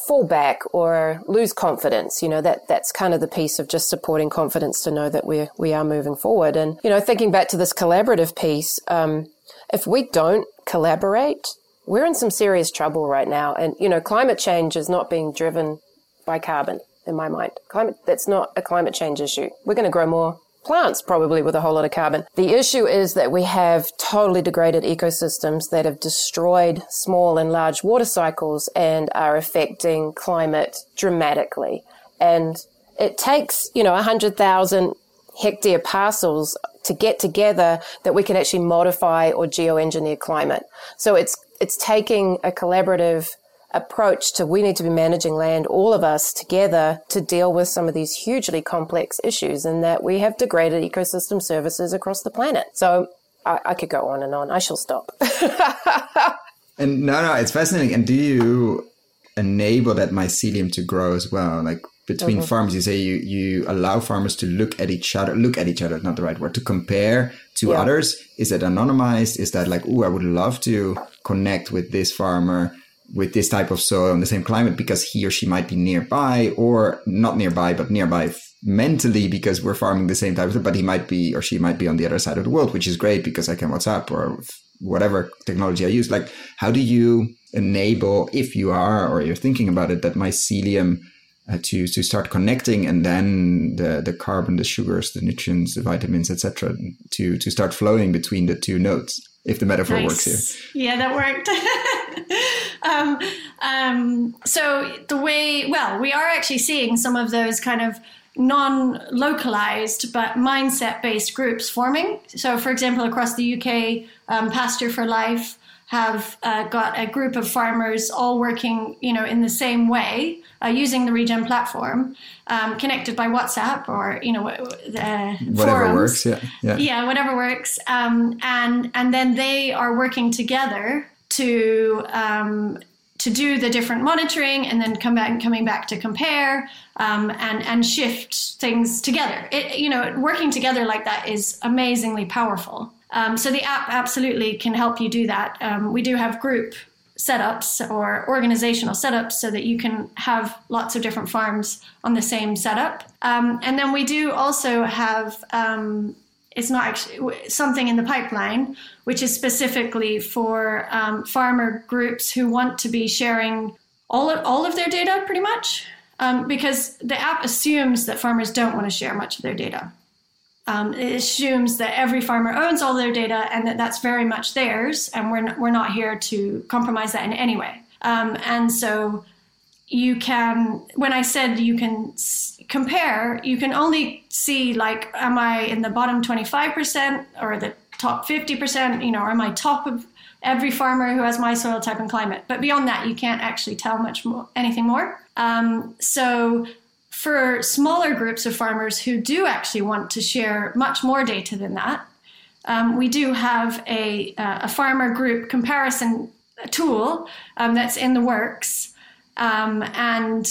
fall back or lose confidence. You know that that's kind of the piece of just supporting confidence to know that we're, we are moving forward. And you know, thinking back to this collaborative piece, um, if we don't collaborate, we're in some serious trouble right now. And you know, climate change is not being driven by carbon in my mind. Climate that's not a climate change issue. We're going to grow more plants probably with a whole lot of carbon. The issue is that we have totally degraded ecosystems that have destroyed small and large water cycles and are affecting climate dramatically. And it takes, you know, 100,000 hectare parcels to get together that we can actually modify or geoengineer climate. So it's, it's taking a collaborative approach to we need to be managing land, all of us together to deal with some of these hugely complex issues and that we have degraded ecosystem services across the planet. So I, I could go on and on. I shall stop. and no, no, it's fascinating. And do you enable that mycelium to grow as well? Like between mm-hmm. farmers, you say you, you allow farmers to look at each other, look at each other, not the right word, to compare to yeah. others. Is that anonymized? Is that like, oh, I would love to connect with this farmer with this type of soil in the same climate because he or she might be nearby or not nearby, but nearby mentally because we're farming the same type of but he might be or she might be on the other side of the world, which is great because I can WhatsApp or whatever technology I use. Like, how do you enable, if you are or you're thinking about it, that mycelium uh, to to start connecting and then the the carbon, the sugars, the nutrients, the vitamins, etc., to to start flowing between the two nodes? If the metaphor nice. works here. Yeah, that worked. um, um, so the way, well, we are actually seeing some of those kind of non-localized but mindset-based groups forming. So, for example, across the UK, um, Pasture for Life have uh, got a group of farmers all working, you know, in the same way uh, using the Regen platform, um, connected by WhatsApp or you know uh, whatever forums. works. Yeah, yeah, yeah, whatever works. Um, and and then they are working together to um, to do the different monitoring and then come back coming back to compare um, and and shift things together. It, you know, working together like that is amazingly powerful. Um, so the app absolutely can help you do that. Um, we do have group setups or organizational setups so that you can have lots of different farms on the same setup. Um, and then we do also have um, it's not actually something in the pipeline which is specifically for um, farmer groups who want to be sharing all of, all of their data pretty much um, because the app assumes that farmers don't want to share much of their data um, it assumes that every farmer owns all their data and that that's very much theirs, and we're not, we're not here to compromise that in any way. Um, and so you can, when I said you can s- compare, you can only see like, am I in the bottom 25% or the top 50%? You know, am I top of every farmer who has my soil type and climate? But beyond that, you can't actually tell much more, anything more. Um, so for smaller groups of farmers who do actually want to share much more data than that, um, we do have a, uh, a farmer group comparison tool um, that's in the works. Um, and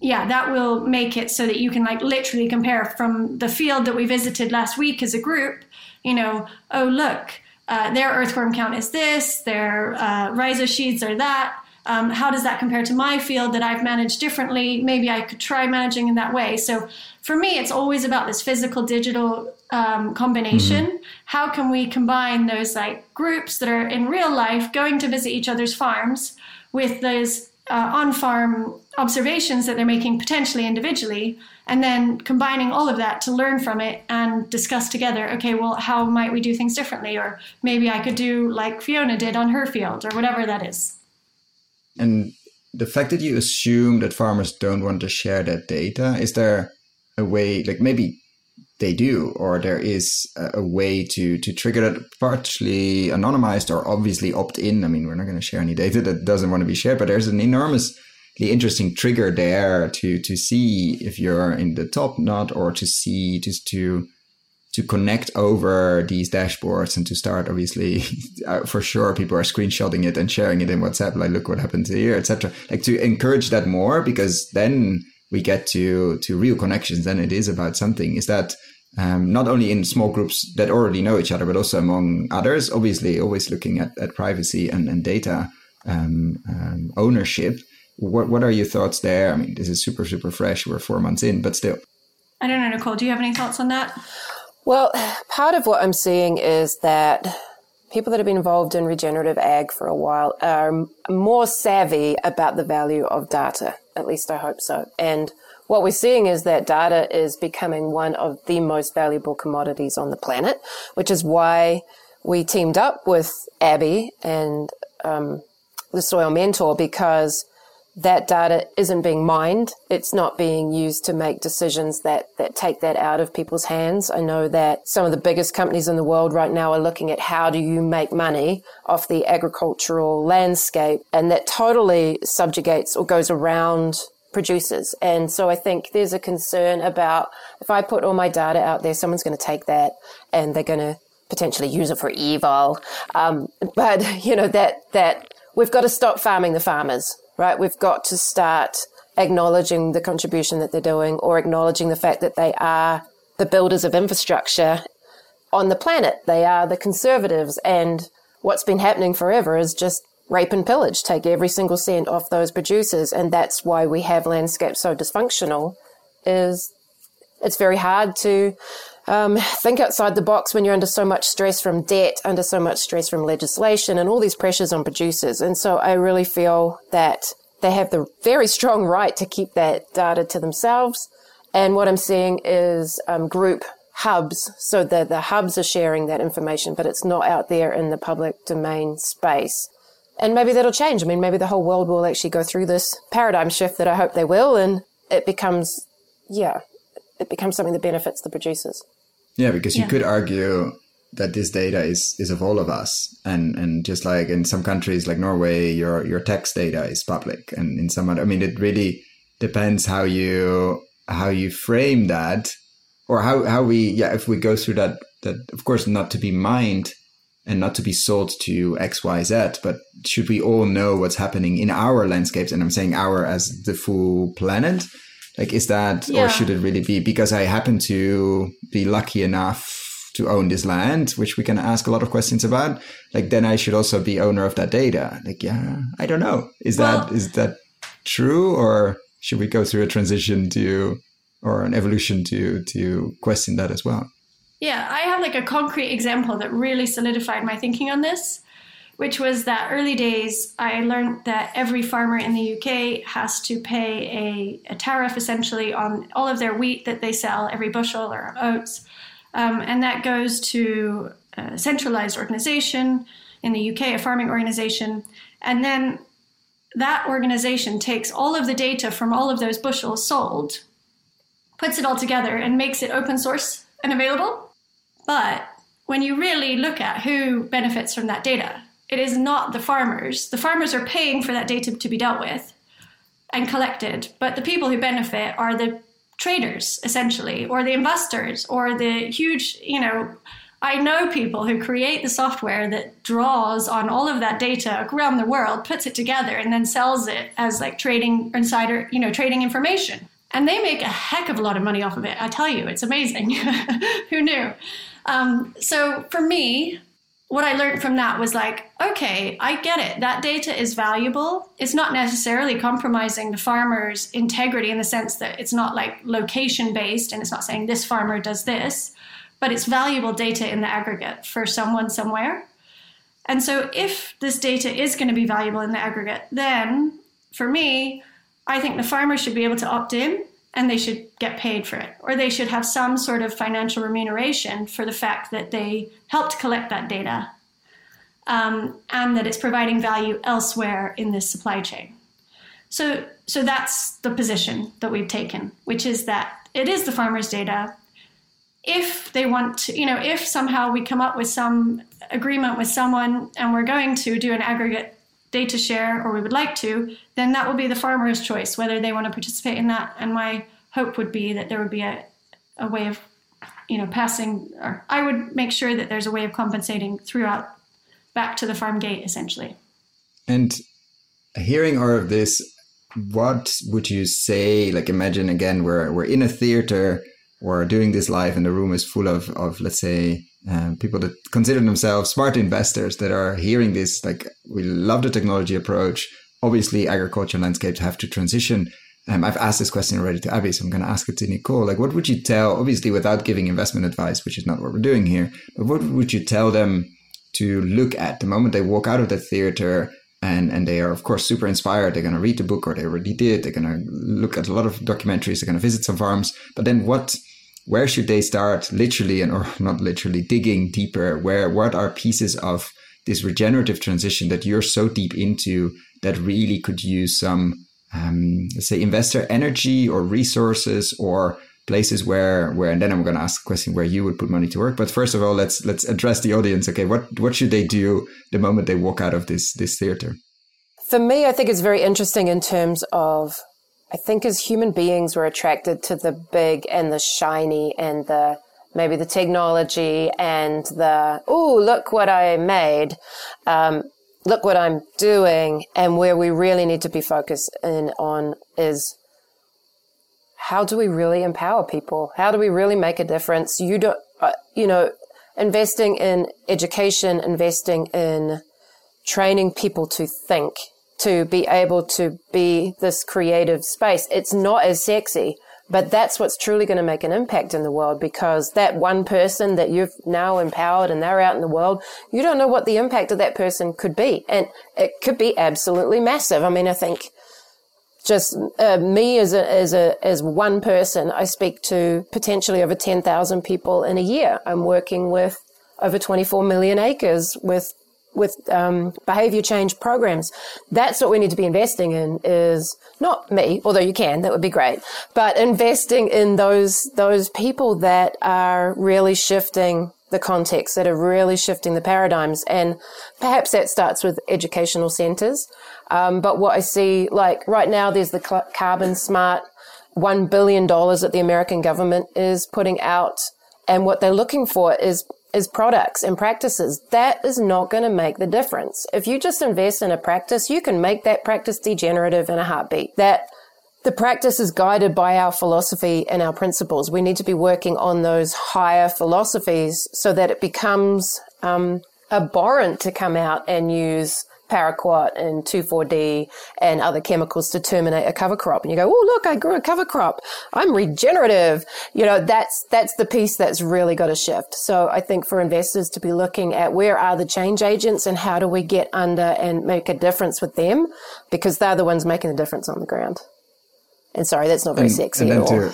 yeah, that will make it so that you can like literally compare from the field that we visited last week as a group, you know, oh, look, uh, their earthworm count is this, their uh, rhizosheaths are that. Um, how does that compare to my field that I've managed differently? Maybe I could try managing in that way. So for me, it's always about this physical digital um, combination. Mm-hmm. How can we combine those like groups that are in real life going to visit each other's farms with those uh, on farm observations that they're making potentially individually, and then combining all of that to learn from it and discuss together okay, well, how might we do things differently? Or maybe I could do like Fiona did on her field, or whatever that is. And the fact that you assume that farmers don't want to share that data, is there a way, like maybe they do, or there is a, way to to trigger that partially anonymized or obviously opt in? I mean, we're not going to share any data that doesn't want to be shared, but there's an enormously interesting trigger there to to see if you're in the top knot or to see just to to connect over these dashboards and to start obviously uh, for sure people are screenshotting it and sharing it in whatsapp like look what happened here etc like to encourage that more because then we get to to real connections then it is about something. Is that um, not only in small groups that already know each other but also among others obviously always looking at, at privacy and, and data um, um, ownership. What, what are your thoughts there? I mean this is super super fresh. We're four months in but still. I don't know nicole do you have any thoughts on that well, part of what I'm seeing is that people that have been involved in regenerative ag for a while are more savvy about the value of data. At least I hope so. And what we're seeing is that data is becoming one of the most valuable commodities on the planet, which is why we teamed up with Abby and um, the Soil Mentor because that data isn't being mined. It's not being used to make decisions that, that take that out of people's hands. I know that some of the biggest companies in the world right now are looking at how do you make money off the agricultural landscape and that totally subjugates or goes around producers. And so I think there's a concern about if I put all my data out there, someone's going to take that and they're going to potentially use it for evil. Um, but you know, that, that we've got to stop farming the farmers right? We've got to start acknowledging the contribution that they're doing or acknowledging the fact that they are the builders of infrastructure on the planet. They are the conservatives. And what's been happening forever is just rape and pillage, take every single cent off those producers. And that's why we have landscapes so dysfunctional is it's very hard to um, think outside the box when you're under so much stress from debt, under so much stress from legislation, and all these pressures on producers. And so I really feel that they have the very strong right to keep that data to themselves. And what I'm seeing is um, group hubs. So the, the hubs are sharing that information, but it's not out there in the public domain space. And maybe that'll change. I mean, maybe the whole world will actually go through this paradigm shift that I hope they will. And it becomes, yeah, it becomes something that benefits the producers. Yeah, because you yeah. could argue that this data is is of all of us, and and just like in some countries like Norway, your your tax data is public, and in some other, I mean, it really depends how you how you frame that, or how how we yeah if we go through that that of course not to be mined and not to be sold to X Y Z, but should we all know what's happening in our landscapes? And I'm saying our as the full planet like, is that, yeah. or should it really be because I happen to be lucky enough to own this land, which we can ask a lot of questions about? Like, then I should also be owner of that data. Like, yeah, I don't know. Is well, that, is that true? Or should we go through a transition to, or an evolution to, to question that as well? Yeah, I have like a concrete example that really solidified my thinking on this which was that early days I learned that every farmer in the UK has to pay a, a tariff essentially on all of their wheat that they sell, every bushel or oats. Um, and that goes to a centralized organization in the UK, a farming organization. And then that organization takes all of the data from all of those bushels sold, puts it all together, and makes it open source and available. But when you really look at who benefits from that data, it is not the farmers. The farmers are paying for that data to be dealt with and collected, but the people who benefit are the traders, essentially, or the investors, or the huge, you know, I know people who create the software that draws on all of that data around the world, puts it together, and then sells it as like trading insider, you know, trading information. And they make a heck of a lot of money off of it. I tell you, it's amazing. who knew? Um, so for me, what I learned from that was like, okay, I get it. That data is valuable. It's not necessarily compromising the farmer's integrity in the sense that it's not like location based and it's not saying this farmer does this, but it's valuable data in the aggregate for someone somewhere. And so if this data is going to be valuable in the aggregate, then for me, I think the farmer should be able to opt in and they should get paid for it, or they should have some sort of financial remuneration for the fact that they helped collect that data um, and that it's providing value elsewhere in this supply chain. So, so that's the position that we've taken, which is that it is the farmer's data. If they want to, you know, if somehow we come up with some agreement with someone and we're going to do an aggregate data share or we would like to, then that will be the farmer's choice whether they want to participate in that. And my hope would be that there would be a, a way of, you know, passing, or I would make sure that there's a way of compensating throughout back to the farm gate essentially. And hearing all of this, what would you say? Like, imagine again, we're, we're in a theater, we're doing this live, and the room is full of, of let's say, um, people that consider themselves smart investors that are hearing this, like, we love the technology approach. Obviously, agriculture landscapes have to transition. Um, I've asked this question already to Abby, so I'm going to ask it to Nicole. Like, what would you tell, obviously, without giving investment advice, which is not what we're doing here, but what would you tell them to look at the moment they walk out of the theater and, and they are, of course, super inspired? They're going to read the book or they already did. They're going to look at a lot of documentaries. They're going to visit some farms. But then what where should they start? Literally and or not literally digging deeper. Where what are pieces of this regenerative transition that you're so deep into that really could use some um, let's say investor energy or resources or places where where and then I'm going to ask a question where you would put money to work. But first of all let's let's address the audience. Okay what what should they do the moment they walk out of this this theater? For me I think it's very interesting in terms of I think as human beings, we're attracted to the big and the shiny and the maybe the technology and the, oh, look what I made. Um, look what I'm doing. And where we really need to be focused in on is how do we really empower people? How do we really make a difference? You don't, uh, you know, investing in education, investing in training people to think to be able to be this creative space. It's not as sexy, but that's what's truly going to make an impact in the world because that one person that you've now empowered and they're out in the world, you don't know what the impact of that person could be. And it could be absolutely massive. I mean, I think just uh, me as a, as a, as one person, I speak to potentially over 10,000 people in a year. I'm working with over 24 million acres with with um, behavior change programs. That's what we need to be investing in. Is not me, although you can, that would be great, but investing in those those people that are really shifting the context, that are really shifting the paradigms, and perhaps that starts with educational centres. Um, but what I see, like right now, there's the carbon smart one billion dollars that the American government is putting out, and what they're looking for is is products and practices. That is not going to make the difference. If you just invest in a practice, you can make that practice degenerative in a heartbeat. That the practice is guided by our philosophy and our principles. We need to be working on those higher philosophies so that it becomes um, abhorrent to come out and use paraquat and 2,4-D and other chemicals to terminate a cover crop. And you go, oh, look, I grew a cover crop. I'm regenerative. You know, that's, that's the piece that's really got to shift. So I think for investors to be looking at where are the change agents and how do we get under and make a difference with them because they're the ones making the difference on the ground. And sorry, that's not very and, sexy and at all. To,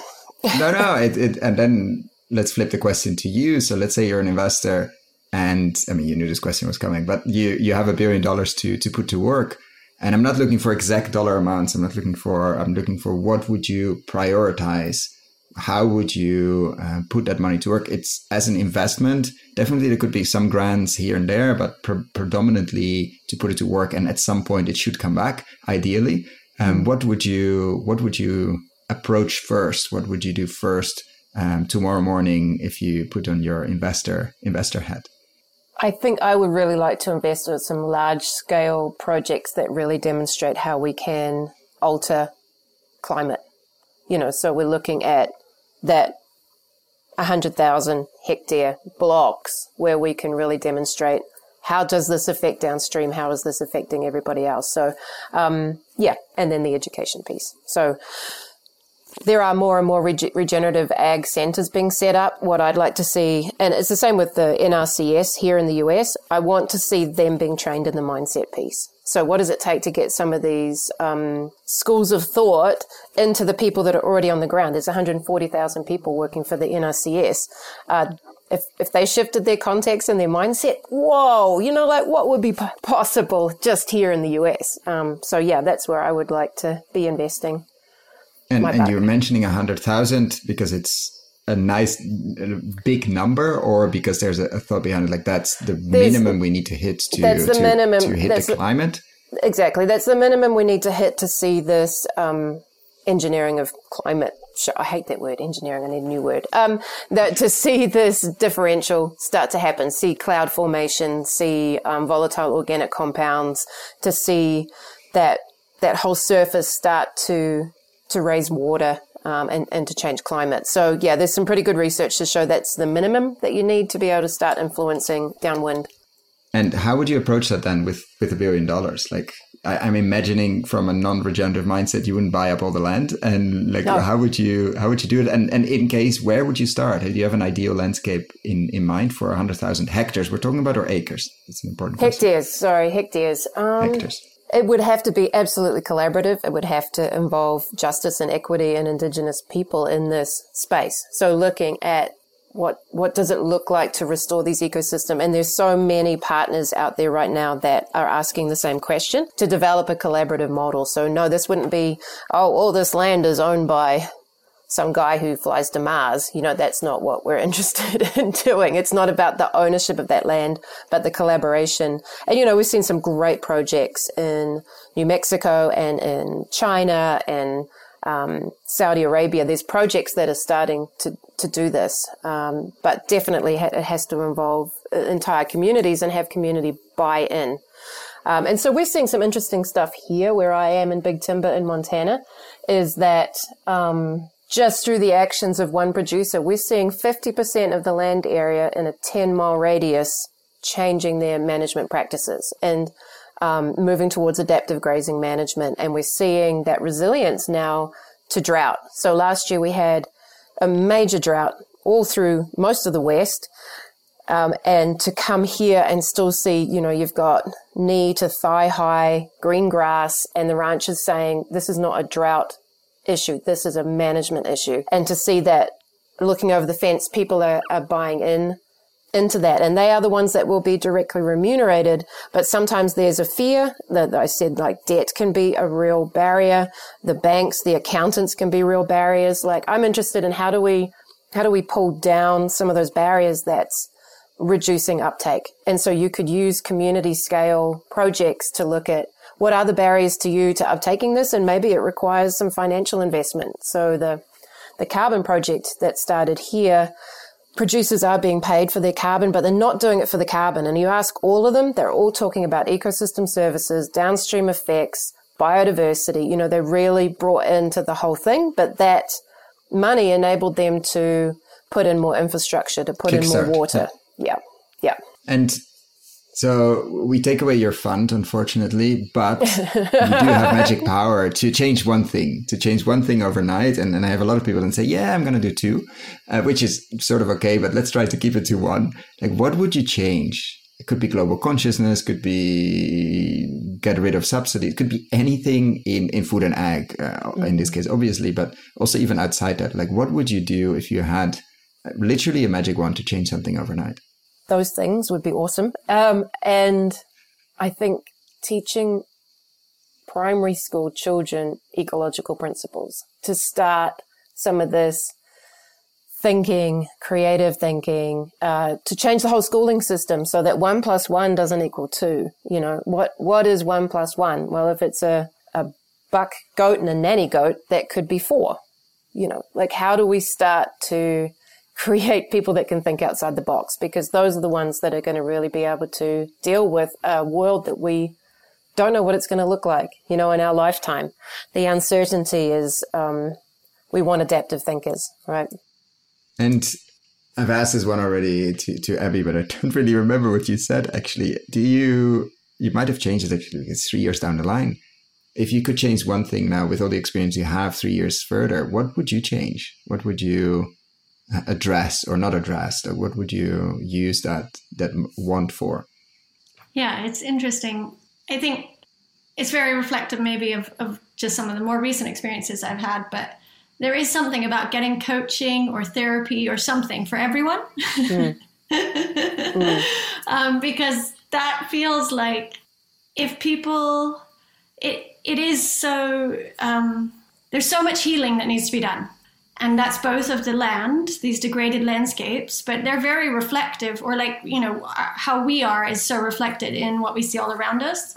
no, no. It, it, and then let's flip the question to you. So let's say you're an investor and I mean, you knew this question was coming, but you, you have a billion dollars to, to put to work. And I'm not looking for exact dollar amounts. I'm not looking for, I'm looking for what would you prioritize? How would you uh, put that money to work? It's as an investment. Definitely, there could be some grants here and there, but pre- predominantly to put it to work. And at some point, it should come back. Ideally, um, what would you what would you approach first? What would you do first um, tomorrow morning if you put on your investor investor hat? I think I would really like to invest in some large scale projects that really demonstrate how we can alter climate. You know, so we're looking at that 100,000 hectare blocks where we can really demonstrate how does this affect downstream? How is this affecting everybody else? So, um, yeah, and then the education piece. So, there are more and more reg- regenerative ag centers being set up. What I'd like to see, and it's the same with the NRCS here in the US, I want to see them being trained in the mindset piece. So, what does it take to get some of these um, schools of thought into the people that are already on the ground? There's 140,000 people working for the NRCS. Uh, if, if they shifted their context and their mindset, whoa, you know, like what would be p- possible just here in the US? Um, so, yeah, that's where I would like to be investing. And, and you're mentioning a hundred thousand because it's a nice big number, or because there's a, a thought behind it. Like that's the there's, minimum we need to hit to that's the to, minimum, to hit the climate. Exactly, that's the minimum we need to hit to see this um, engineering of climate. I hate that word, engineering. I need a new word. Um, that to see this differential start to happen, see cloud formation, see um, volatile organic compounds, to see that that whole surface start to to raise water um, and, and to change climate. So, yeah, there's some pretty good research to show that's the minimum that you need to be able to start influencing downwind. And how would you approach that then with, with a billion dollars? Like, I, am I'm imagining from a non-regenerative mindset, you wouldn't buy up all the land, and like, no. how would you how would you do it? And and in case, where would you start? Do you have an ideal landscape in in mind for hundred thousand hectares? We're talking about or acres? It's an important hectares. Question. Sorry, hectares. Um, hectares. It would have to be absolutely collaborative. It would have to involve justice and equity and Indigenous people in this space. So looking at what what does it look like to restore these ecosystem and there's so many partners out there right now that are asking the same question to develop a collaborative model so no this wouldn't be oh all this land is owned by some guy who flies to Mars. You know, that's not what we're interested in doing. It's not about the ownership of that land, but the collaboration. And, you know, we've seen some great projects in New Mexico and in China and um, Saudi Arabia. There's projects that are starting to, to do this, um, but definitely it has to involve entire communities and have community buy-in. Um, and so we're seeing some interesting stuff here where I am in Big Timber in Montana is that, um, just through the actions of one producer, we're seeing 50% of the land area in a 10 mile radius changing their management practices and um, moving towards adaptive grazing management. And we're seeing that resilience now to drought. So last year we had a major drought all through most of the West. Um, and to come here and still see, you know, you've got knee to thigh high green grass and the ranch is saying this is not a drought issue. This is a management issue. And to see that looking over the fence, people are, are buying in into that and they are the ones that will be directly remunerated. But sometimes there's a fear that I said like debt can be a real barrier. The banks, the accountants can be real barriers. Like I'm interested in how do we, how do we pull down some of those barriers that's reducing uptake? And so you could use community scale projects to look at what are the barriers to you to uptaking this? And maybe it requires some financial investment. So the, the carbon project that started here producers are being paid for their carbon, but they're not doing it for the carbon. And you ask all of them, they're all talking about ecosystem services, downstream effects, biodiversity. You know, they're really brought into the whole thing, but that money enabled them to put in more infrastructure, to put Kickstart. in more water. Yeah. Yeah. And so we take away your fund, unfortunately, but you do have magic power to change one thing, to change one thing overnight. And, and I have a lot of people that say, yeah, I'm going to do two, uh, which is sort of okay, but let's try to keep it to one. Like, what would you change? It could be global consciousness, could be get rid of subsidies, could be anything in, in food and ag, uh, mm-hmm. in this case, obviously, but also even outside that. Like, what would you do if you had literally a magic wand to change something overnight? Those things would be awesome. Um, and I think teaching primary school children ecological principles to start some of this thinking, creative thinking, uh, to change the whole schooling system so that one plus one doesn't equal two. You know, what, what is one plus one? Well, if it's a, a buck goat and a nanny goat, that could be four. You know, like how do we start to create people that can think outside the box because those are the ones that are going to really be able to deal with a world that we don't know what it's going to look like, you know, in our lifetime. The uncertainty is, um, we want adaptive thinkers, right? And I've asked this one already to, to Abby, but I don't really remember what you said actually. Do you, you might have changed it actually, it's three years down the line. If you could change one thing now with all the experience you have three years further, what would you change? What would you address or not addressed? Or what would you use that that want for? Yeah, it's interesting. I think it's very reflective, maybe of, of just some of the more recent experiences I've had, but there is something about getting coaching or therapy or something for everyone. Mm. mm. Um, because that feels like if people, it it is so um, there's so much healing that needs to be done and that's both of the land these degraded landscapes but they're very reflective or like you know how we are is so reflected in what we see all around us.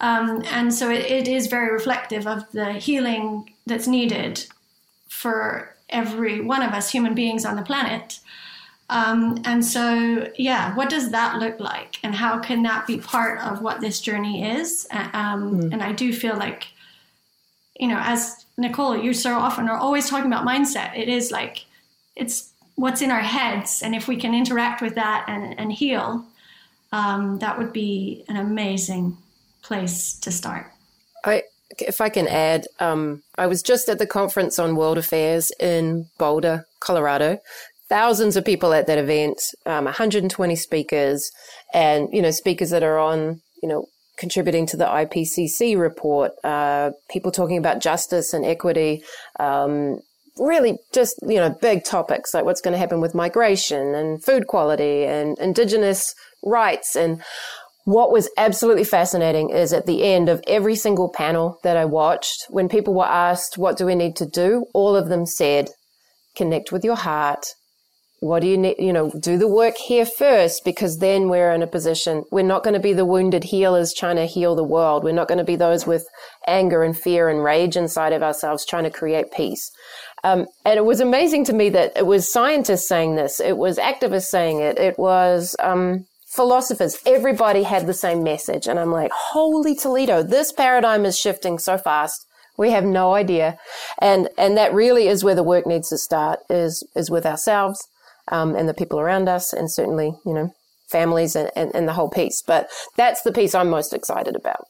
Um, and so it, it is very reflective of the healing that's needed for every one of us human beings on the planet. Um, and so yeah what does that look like? And how can that be part of what this journey is? Um, mm. and i do feel like you know as Nicole, you so often are always talking about mindset. It is like it's what's in our heads, and if we can interact with that and, and heal, um, that would be an amazing place to start. I, if I can add, um, I was just at the conference on world affairs in Boulder, Colorado. Thousands of people at that event, um, 120 speakers, and you know speakers that are on you know contributing to the IPCC report, uh, people talking about justice and equity, um, really just, you know, big topics like what's going to happen with migration and food quality and indigenous rights. And what was absolutely fascinating is at the end of every single panel that I watched, when people were asked, what do we need to do? All of them said, connect with your heart, what do you need? You know, do the work here first because then we're in a position. We're not going to be the wounded healers trying to heal the world. We're not going to be those with anger and fear and rage inside of ourselves trying to create peace. Um, and it was amazing to me that it was scientists saying this. It was activists saying it. It was, um, philosophers. Everybody had the same message. And I'm like, holy Toledo, this paradigm is shifting so fast. We have no idea. And, and that really is where the work needs to start is, is with ourselves um, and the people around us, and certainly, you know, families and, and, and the whole piece. But that's the piece I'm most excited about.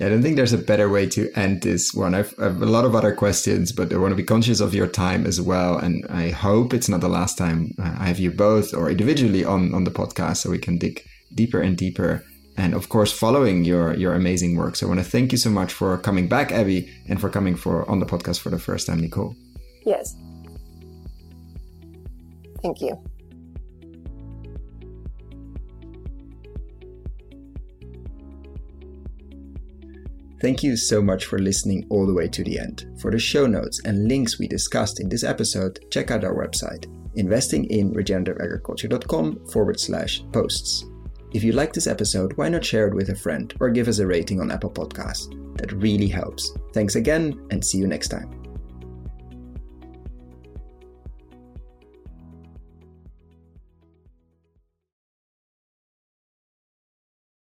Yeah, I don't think there's a better way to end this one. I've, I've, a lot of other questions, but I want to be conscious of your time as well. And I hope it's not the last time uh, I have you both or individually on, on the podcast so we can dig deeper and deeper. And of course, following your, your amazing work. So I want to thank you so much for coming back, Abby, and for coming for on the podcast for the first time, Nicole. Yes. Thank you. Thank you so much for listening all the way to the end. For the show notes and links we discussed in this episode, check out our website, investinginregenerativeagriculture.com forward slash posts. If you like this episode, why not share it with a friend or give us a rating on Apple Podcasts? That really helps. Thanks again and see you next time.